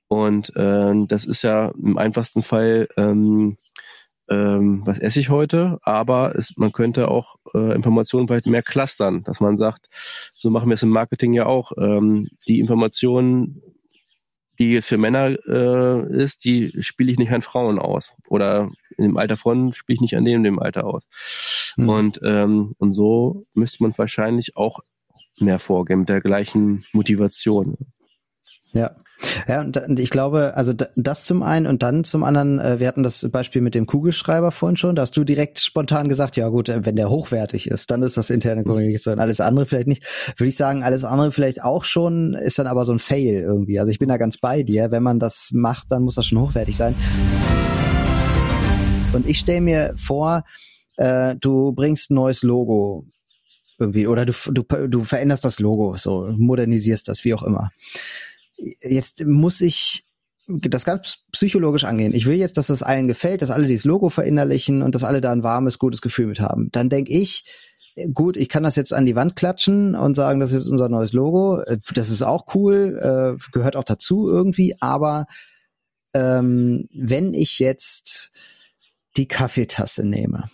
Und äh, das ist ja im einfachsten Fall, ähm, ähm, was esse ich heute, aber es, man könnte auch äh, Informationen vielleicht mehr clustern, dass man sagt, so machen wir es im Marketing ja auch. Ähm, die Informationen, die für Männer äh, ist, die spiele ich nicht an Frauen aus. Oder in dem Alter von spiele ich nicht an dem, dem Alter aus. Mhm. Und, ähm, und so müsste man wahrscheinlich auch mehr vorgehen mit der gleichen Motivation. Ja. Ja, und ich glaube, also das zum einen und dann zum anderen, äh, wir hatten das Beispiel mit dem Kugelschreiber vorhin schon, da hast du direkt spontan gesagt, ja gut, wenn der hochwertig ist, dann ist das interne Kommunikation. Alles andere vielleicht nicht. Würde ich sagen, alles andere vielleicht auch schon, ist dann aber so ein Fail irgendwie. Also ich bin da ganz bei dir. Wenn man das macht, dann muss das schon hochwertig sein. Und ich stelle mir vor, äh, du bringst ein neues Logo irgendwie oder du, du, du veränderst das Logo, so modernisierst das, wie auch immer jetzt muss ich das ganz psychologisch angehen. Ich will jetzt, dass das allen gefällt, dass alle dieses Logo verinnerlichen und dass alle da ein warmes, gutes Gefühl mit haben. Dann denke ich, gut, ich kann das jetzt an die Wand klatschen und sagen, das ist unser neues Logo. Das ist auch cool, äh, gehört auch dazu irgendwie. Aber ähm, wenn ich jetzt die Kaffeetasse nehme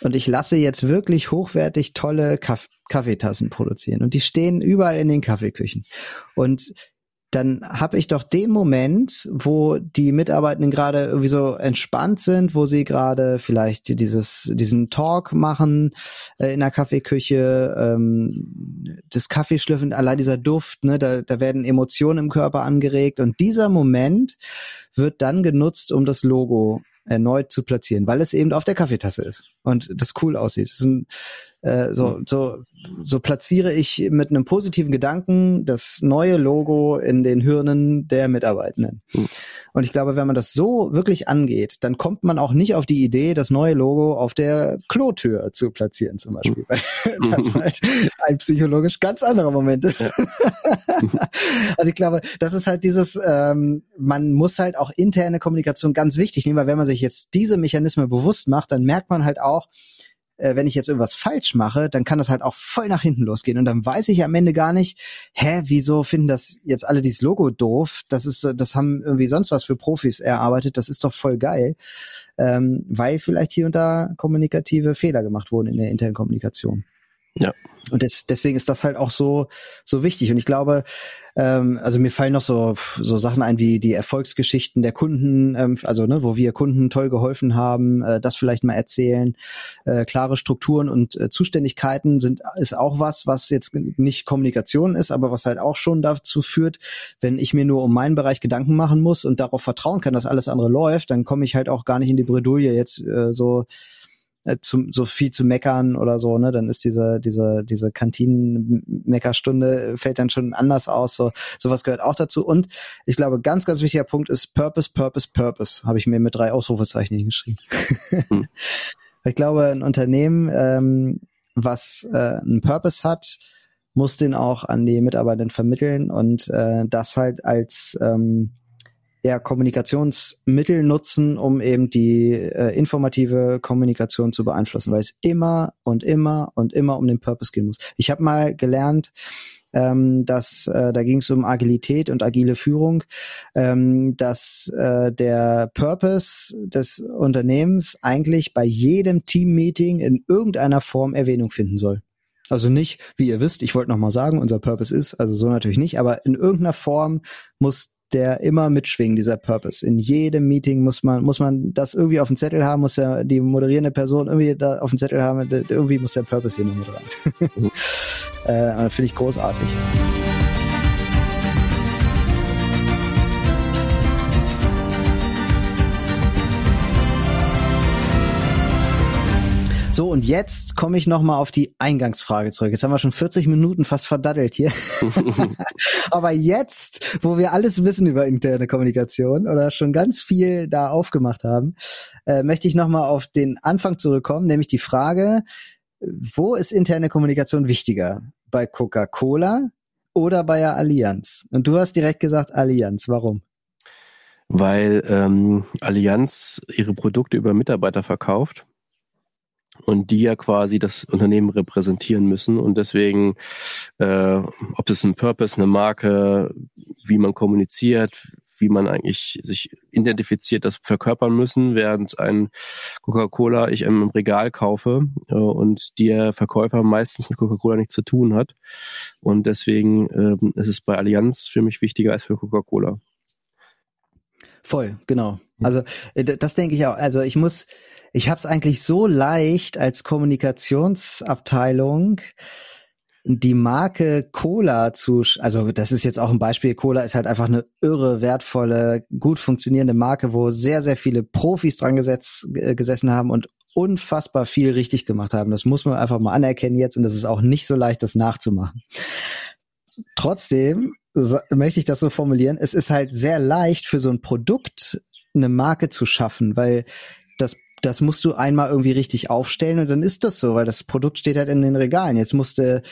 und ich lasse jetzt wirklich hochwertig tolle Kaff Kaffeetassen produzieren. Und die stehen überall in den Kaffeeküchen. Und dann habe ich doch den Moment, wo die Mitarbeitenden gerade irgendwie so entspannt sind, wo sie gerade vielleicht dieses diesen Talk machen äh, in der Kaffeeküche, ähm, das Kaffeeschlürfen, allein dieser Duft, ne, da, da werden Emotionen im Körper angeregt. Und dieser Moment wird dann genutzt, um das Logo erneut zu platzieren, weil es eben auf der Kaffeetasse ist und das cool aussieht. Das ein, äh, so, so, so platziere ich mit einem positiven Gedanken das neue Logo in den Hirnen der Mitarbeitenden. Mhm. Und ich glaube, wenn man das so wirklich angeht, dann kommt man auch nicht auf die Idee, das neue Logo auf der Klotür zu platzieren zum Beispiel, weil das halt ein psychologisch ganz anderer Moment ist. Also ich glaube, das ist halt dieses, ähm, man muss halt auch interne Kommunikation ganz wichtig nehmen, weil wenn man sich jetzt diese Mechanismen bewusst macht, dann merkt man halt auch, äh, wenn ich jetzt irgendwas falsch mache, dann kann das halt auch voll nach hinten losgehen. Und dann weiß ich am Ende gar nicht, hä, wieso finden das jetzt alle dieses Logo doof? Das ist, das haben irgendwie sonst was für Profis erarbeitet. Das ist doch voll geil. Ähm, weil vielleicht hier und da kommunikative Fehler gemacht wurden in der internen Kommunikation. Ja. Und des, deswegen ist das halt auch so so wichtig. Und ich glaube, ähm, also mir fallen noch so so Sachen ein wie die Erfolgsgeschichten der Kunden, ähm, also ne, wo wir Kunden toll geholfen haben, äh, das vielleicht mal erzählen. Äh, klare Strukturen und äh, Zuständigkeiten sind ist auch was, was jetzt nicht Kommunikation ist, aber was halt auch schon dazu führt, wenn ich mir nur um meinen Bereich Gedanken machen muss und darauf vertrauen kann, dass alles andere läuft, dann komme ich halt auch gar nicht in die Bredouille jetzt äh, so äh, zu, so viel zu meckern oder so, ne, dann ist diese, diese, diese Kantinen-Meckerstunde äh, fällt dann schon anders aus. So, sowas gehört auch dazu. Und ich glaube, ganz, ganz wichtiger Punkt ist Purpose, Purpose, Purpose. Habe ich mir mit drei Ausrufezeichen hingeschrieben. Hm. ich glaube, ein Unternehmen, ähm, was äh, einen Purpose hat, muss den auch an die Mitarbeitenden vermitteln und äh, das halt als ähm, ja, Kommunikationsmittel nutzen, um eben die äh, informative Kommunikation zu beeinflussen, weil es immer und immer und immer um den Purpose gehen muss. Ich habe mal gelernt, ähm, dass äh, da ging es um Agilität und agile Führung, ähm, dass äh, der Purpose des Unternehmens eigentlich bei jedem Teammeeting in irgendeiner Form Erwähnung finden soll. Also nicht, wie ihr wisst, ich wollte noch mal sagen, unser Purpose ist, also so natürlich nicht, aber in irgendeiner Form muss der immer mitschwingen, dieser Purpose. In jedem Meeting muss man, muss man das irgendwie auf dem Zettel haben, muss ja die moderierende Person irgendwie da auf dem Zettel haben, irgendwie muss der Purpose hier noch mit rein. Mhm. äh, Finde ich großartig. So, und jetzt komme ich nochmal auf die Eingangsfrage zurück. Jetzt haben wir schon 40 Minuten fast verdaddelt hier. Aber jetzt, wo wir alles wissen über interne Kommunikation oder schon ganz viel da aufgemacht haben, äh, möchte ich nochmal auf den Anfang zurückkommen, nämlich die Frage, wo ist interne Kommunikation wichtiger? Bei Coca-Cola oder bei der Allianz? Und du hast direkt gesagt Allianz. Warum? Weil ähm, Allianz ihre Produkte über Mitarbeiter verkauft und die ja quasi das Unternehmen repräsentieren müssen und deswegen, äh, ob es ein Purpose, eine Marke, wie man kommuniziert, wie man eigentlich sich identifiziert, das verkörpern müssen, während ein Coca-Cola ich im Regal kaufe äh, und der Verkäufer meistens mit Coca-Cola nichts zu tun hat. Und deswegen äh, ist es bei Allianz für mich wichtiger als für Coca-Cola. Voll, genau. Also äh, das denke ich auch. Also ich muss, ich habe es eigentlich so leicht als Kommunikationsabteilung die Marke Cola zu, also das ist jetzt auch ein Beispiel, Cola ist halt einfach eine irre, wertvolle, gut funktionierende Marke, wo sehr, sehr viele Profis dran gesetzt, gesessen haben und unfassbar viel richtig gemacht haben. Das muss man einfach mal anerkennen jetzt und das ist auch nicht so leicht, das nachzumachen. Trotzdem möchte ich das so formulieren, es ist halt sehr leicht für so ein Produkt eine Marke zu schaffen, weil das das musst du einmal irgendwie richtig aufstellen und dann ist das so, weil das Produkt steht halt in den Regalen. Jetzt musste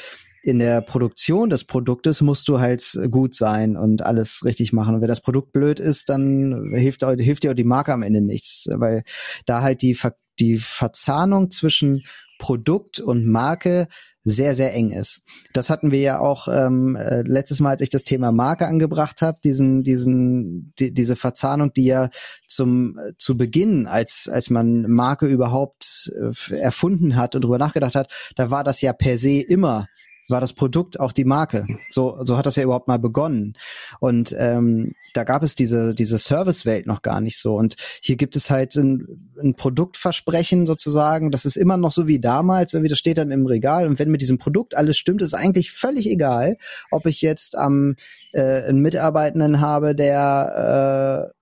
in der Produktion des Produktes musst du halt gut sein und alles richtig machen. Und wenn das Produkt blöd ist, dann hilft, hilft dir auch die Marke am Ende nichts, weil da halt die, die Verzahnung zwischen Produkt und Marke sehr, sehr eng ist. Das hatten wir ja auch ähm, äh, letztes Mal, als ich das Thema Marke angebracht habe, diesen, diesen, die, diese Verzahnung, die ja zum äh, zu Beginn, als als man Marke überhaupt äh, erfunden hat und drüber nachgedacht hat, da war das ja per se immer war das Produkt auch die Marke. So, so hat das ja überhaupt mal begonnen. Und ähm, da gab es diese, diese Servicewelt noch gar nicht so. Und hier gibt es halt ein, ein Produktversprechen sozusagen. Das ist immer noch so wie damals. Irgendwie das steht dann im Regal. Und wenn mit diesem Produkt alles stimmt, ist eigentlich völlig egal, ob ich jetzt am äh, einen Mitarbeitenden habe, der äh,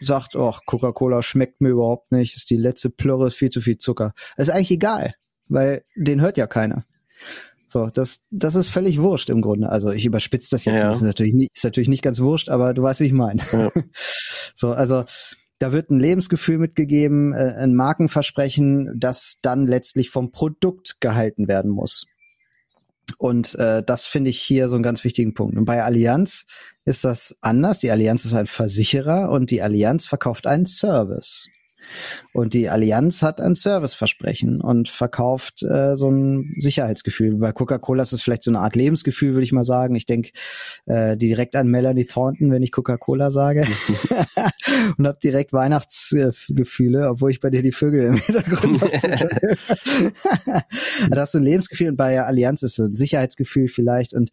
sagt, oh, Coca-Cola schmeckt mir überhaupt nicht, ist die letzte Plörre, viel zu viel Zucker. Das ist eigentlich egal, weil den hört ja keiner. So, das, das ist völlig wurscht im Grunde. Also ich überspitze das jetzt, ja. das ist natürlich, nicht, ist natürlich nicht ganz wurscht, aber du weißt, wie ich meine. Ja. So, also da wird ein Lebensgefühl mitgegeben, äh, ein Markenversprechen, das dann letztlich vom Produkt gehalten werden muss. Und äh, das finde ich hier so einen ganz wichtigen Punkt. Und bei Allianz ist das anders. Die Allianz ist ein Versicherer und die Allianz verkauft einen Service. Und die Allianz hat ein Serviceversprechen und verkauft äh, so ein Sicherheitsgefühl. Bei Coca-Cola ist es vielleicht so eine Art Lebensgefühl, würde ich mal sagen. Ich denke äh, direkt an Melanie Thornton, wenn ich Coca-Cola sage. und habe direkt Weihnachtsgefühle, obwohl ich bei dir die Vögel im Hintergrund noch Da hast du ein Lebensgefühl und bei Allianz ist so ein Sicherheitsgefühl vielleicht. Und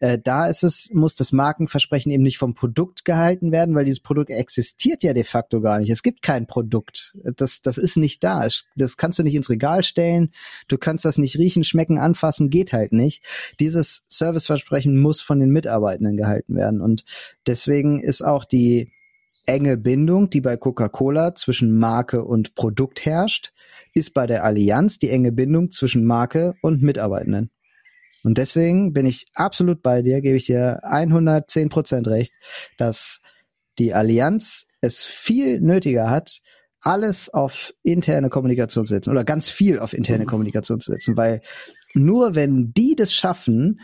äh, da ist es, muss das Markenversprechen eben nicht vom Produkt gehalten werden, weil dieses Produkt existiert ja de facto gar nicht. Es gibt kein Produkt. Das, das ist nicht da. Das kannst du nicht ins Regal stellen. Du kannst das nicht riechen, schmecken, anfassen, geht halt nicht. Dieses Serviceversprechen muss von den Mitarbeitenden gehalten werden. Und deswegen ist auch die enge Bindung, die bei Coca-Cola zwischen Marke und Produkt herrscht, ist bei der Allianz die enge Bindung zwischen Marke und Mitarbeitenden. Und deswegen bin ich absolut bei dir, gebe ich dir 110 Prozent recht, dass die Allianz es viel nötiger hat, alles auf interne Kommunikation zu setzen oder ganz viel auf interne mhm. Kommunikation zu setzen, weil nur wenn die das schaffen,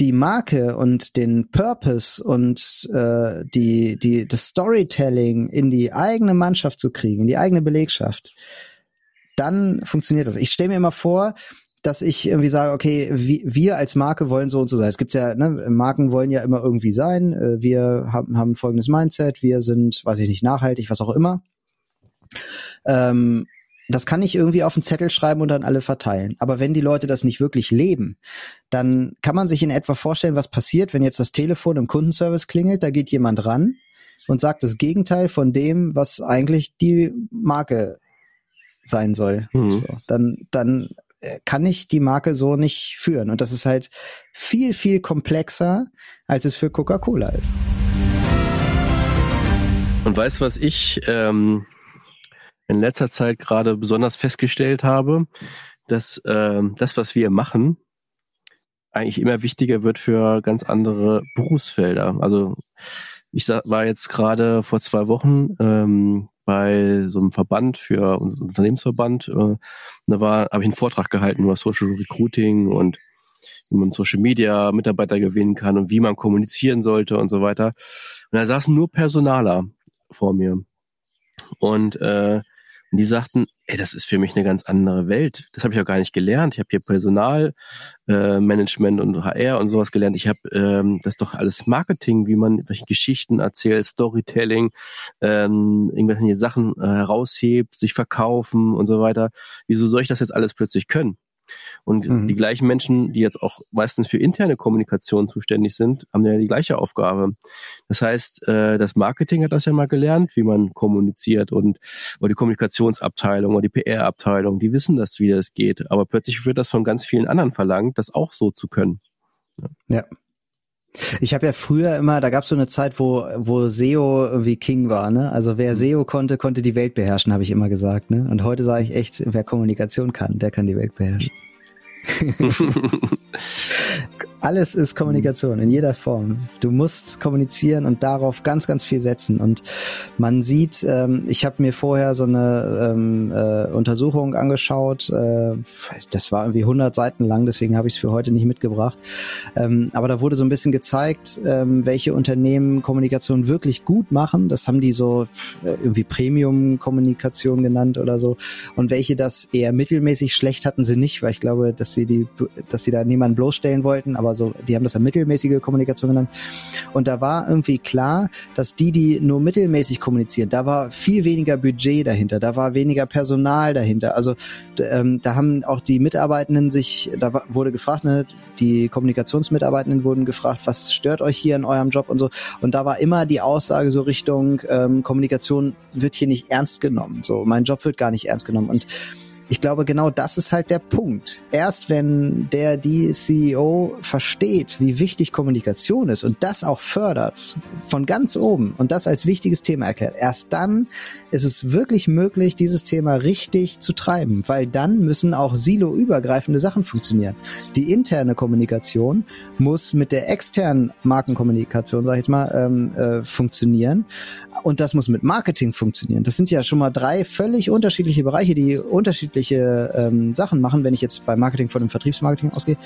die Marke und den Purpose und äh, die, die, das Storytelling in die eigene Mannschaft zu kriegen, in die eigene Belegschaft, dann funktioniert das. Ich stelle mir immer vor, dass ich irgendwie sage, okay, wir als Marke wollen so und so sein. Es gibt ja, ne, Marken wollen ja immer irgendwie sein. Äh, wir haben, haben folgendes Mindset, wir sind, weiß ich nicht, nachhaltig, was auch immer. Ähm, das kann ich irgendwie auf einen Zettel schreiben und dann alle verteilen. Aber wenn die Leute das nicht wirklich leben, dann kann man sich in etwa vorstellen, was passiert, wenn jetzt das Telefon im Kundenservice klingelt, da geht jemand ran und sagt das Gegenteil von dem, was eigentlich die Marke sein soll. Mhm. So, dann, dann kann ich die Marke so nicht führen. Und das ist halt viel, viel komplexer, als es für Coca-Cola ist. Und weißt du, was ich ähm, in letzter Zeit gerade besonders festgestellt habe, dass ähm, das, was wir machen, eigentlich immer wichtiger wird für ganz andere Berufsfelder. Also ich war jetzt gerade vor zwei Wochen ähm, bei so einem Verband für Unternehmensverband. Äh, da war, habe ich einen Vortrag gehalten über Social Recruiting und wie man Social Media Mitarbeiter gewinnen kann und wie man kommunizieren sollte und so weiter. Und da saßen nur Personaler vor mir. Und äh, und die sagten, ey, das ist für mich eine ganz andere Welt. Das habe ich auch gar nicht gelernt. Ich habe hier Personalmanagement äh, und HR und sowas gelernt. Ich habe ähm, das ist doch alles Marketing, wie man welche Geschichten erzählt, Storytelling, ähm, irgendwelche Sachen äh, heraushebt, sich verkaufen und so weiter. Wieso soll ich das jetzt alles plötzlich können? Und mhm. die gleichen Menschen, die jetzt auch meistens für interne Kommunikation zuständig sind, haben ja die gleiche Aufgabe. Das heißt, äh, das Marketing hat das ja mal gelernt, wie man kommuniziert und oder die Kommunikationsabteilung oder die PR-Abteilung, die wissen das, wie das geht. Aber plötzlich wird das von ganz vielen anderen verlangt, das auch so zu können. Ja. ja. Ich habe ja früher immer, da gab es so eine Zeit, wo, wo SEO irgendwie King war, ne? Also wer mhm. SEO konnte, konnte die Welt beherrschen, habe ich immer gesagt, ne? Und heute sage ich echt, wer Kommunikation kann, der kann die Welt beherrschen. Alles ist Kommunikation in jeder Form. Du musst kommunizieren und darauf ganz, ganz viel setzen. Und man sieht, ähm, ich habe mir vorher so eine ähm, äh, Untersuchung angeschaut. Äh, das war irgendwie 100 Seiten lang, deswegen habe ich es für heute nicht mitgebracht. Ähm, aber da wurde so ein bisschen gezeigt, ähm, welche Unternehmen Kommunikation wirklich gut machen. Das haben die so äh, irgendwie Premium-Kommunikation genannt oder so. Und welche das eher mittelmäßig schlecht hatten sie nicht, weil ich glaube, dass sie die, dass sie da niemanden bloßstellen wollten. Aber aber so, die haben das ja mittelmäßige Kommunikation genannt. Und da war irgendwie klar, dass die, die nur mittelmäßig kommunizieren, da war viel weniger Budget dahinter, da war weniger Personal dahinter. Also ähm, da haben auch die Mitarbeitenden sich, da wurde gefragt, ne, die Kommunikationsmitarbeitenden wurden gefragt, was stört euch hier in eurem Job und so. Und da war immer die Aussage so Richtung ähm, Kommunikation wird hier nicht ernst genommen. So, mein Job wird gar nicht ernst genommen. Und ich glaube, genau das ist halt der Punkt. Erst wenn der, die CEO versteht, wie wichtig Kommunikation ist und das auch fördert von ganz oben und das als wichtiges Thema erklärt, erst dann ist es wirklich möglich, dieses Thema richtig zu treiben, weil dann müssen auch silo-übergreifende Sachen funktionieren. Die interne Kommunikation muss mit der externen Markenkommunikation, sag ich jetzt mal, ähm, äh, funktionieren und das muss mit Marketing funktionieren. Das sind ja schon mal drei völlig unterschiedliche Bereiche, die unterschiedlich unterschiedliche ähm, Sachen machen. Wenn ich jetzt bei Marketing von dem Vertriebsmarketing ausgehe,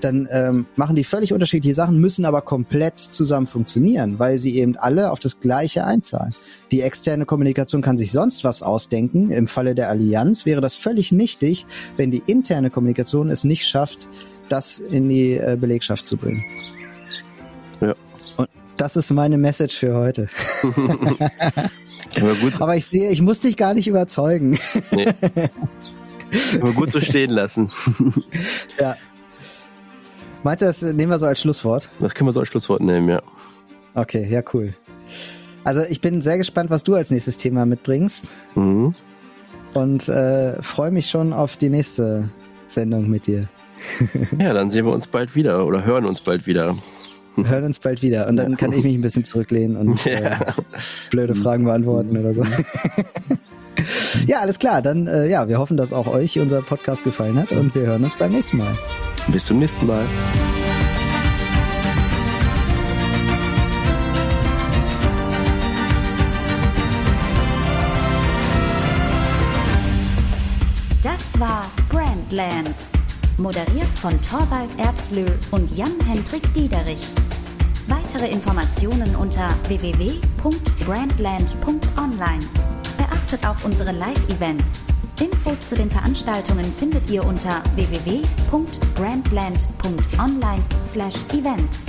dann ähm, machen die völlig unterschiedliche Sachen, müssen aber komplett zusammen funktionieren, weil sie eben alle auf das Gleiche einzahlen. Die externe Kommunikation kann sich sonst was ausdenken. Im Falle der Allianz wäre das völlig nichtig, wenn die interne Kommunikation es nicht schafft, das in die äh, Belegschaft zu bringen. Ja. Und das ist meine Message für heute. Aber, gut, Aber ich sehe, ich muss dich gar nicht überzeugen. nee. Aber gut so stehen lassen. ja. Meinst du, das nehmen wir so als Schlusswort? Das können wir so als Schlusswort nehmen, ja. Okay, ja, cool. Also ich bin sehr gespannt, was du als nächstes Thema mitbringst Mhm. und äh, freue mich schon auf die nächste Sendung mit dir. Ja, dann sehen wir uns bald wieder oder hören uns bald wieder. Hören uns bald wieder und dann Ja. kann ich mich ein bisschen zurücklehnen und äh, Ja. blöde Fragen beantworten oder so. ja, alles klar. Dann äh, ja, wir hoffen, dass auch euch unser Podcast gefallen hat und wir hören uns beim nächsten Mal. Bis zum nächsten Mal. Das war Brandland. Moderiert von Torvald Erbslö und Jan-Hendrik Diederich. Weitere Informationen unter www.brandland.online. Beachtet auch unsere Live-Events. Infos zu den Veranstaltungen findet ihr unter www.brandland.online/events.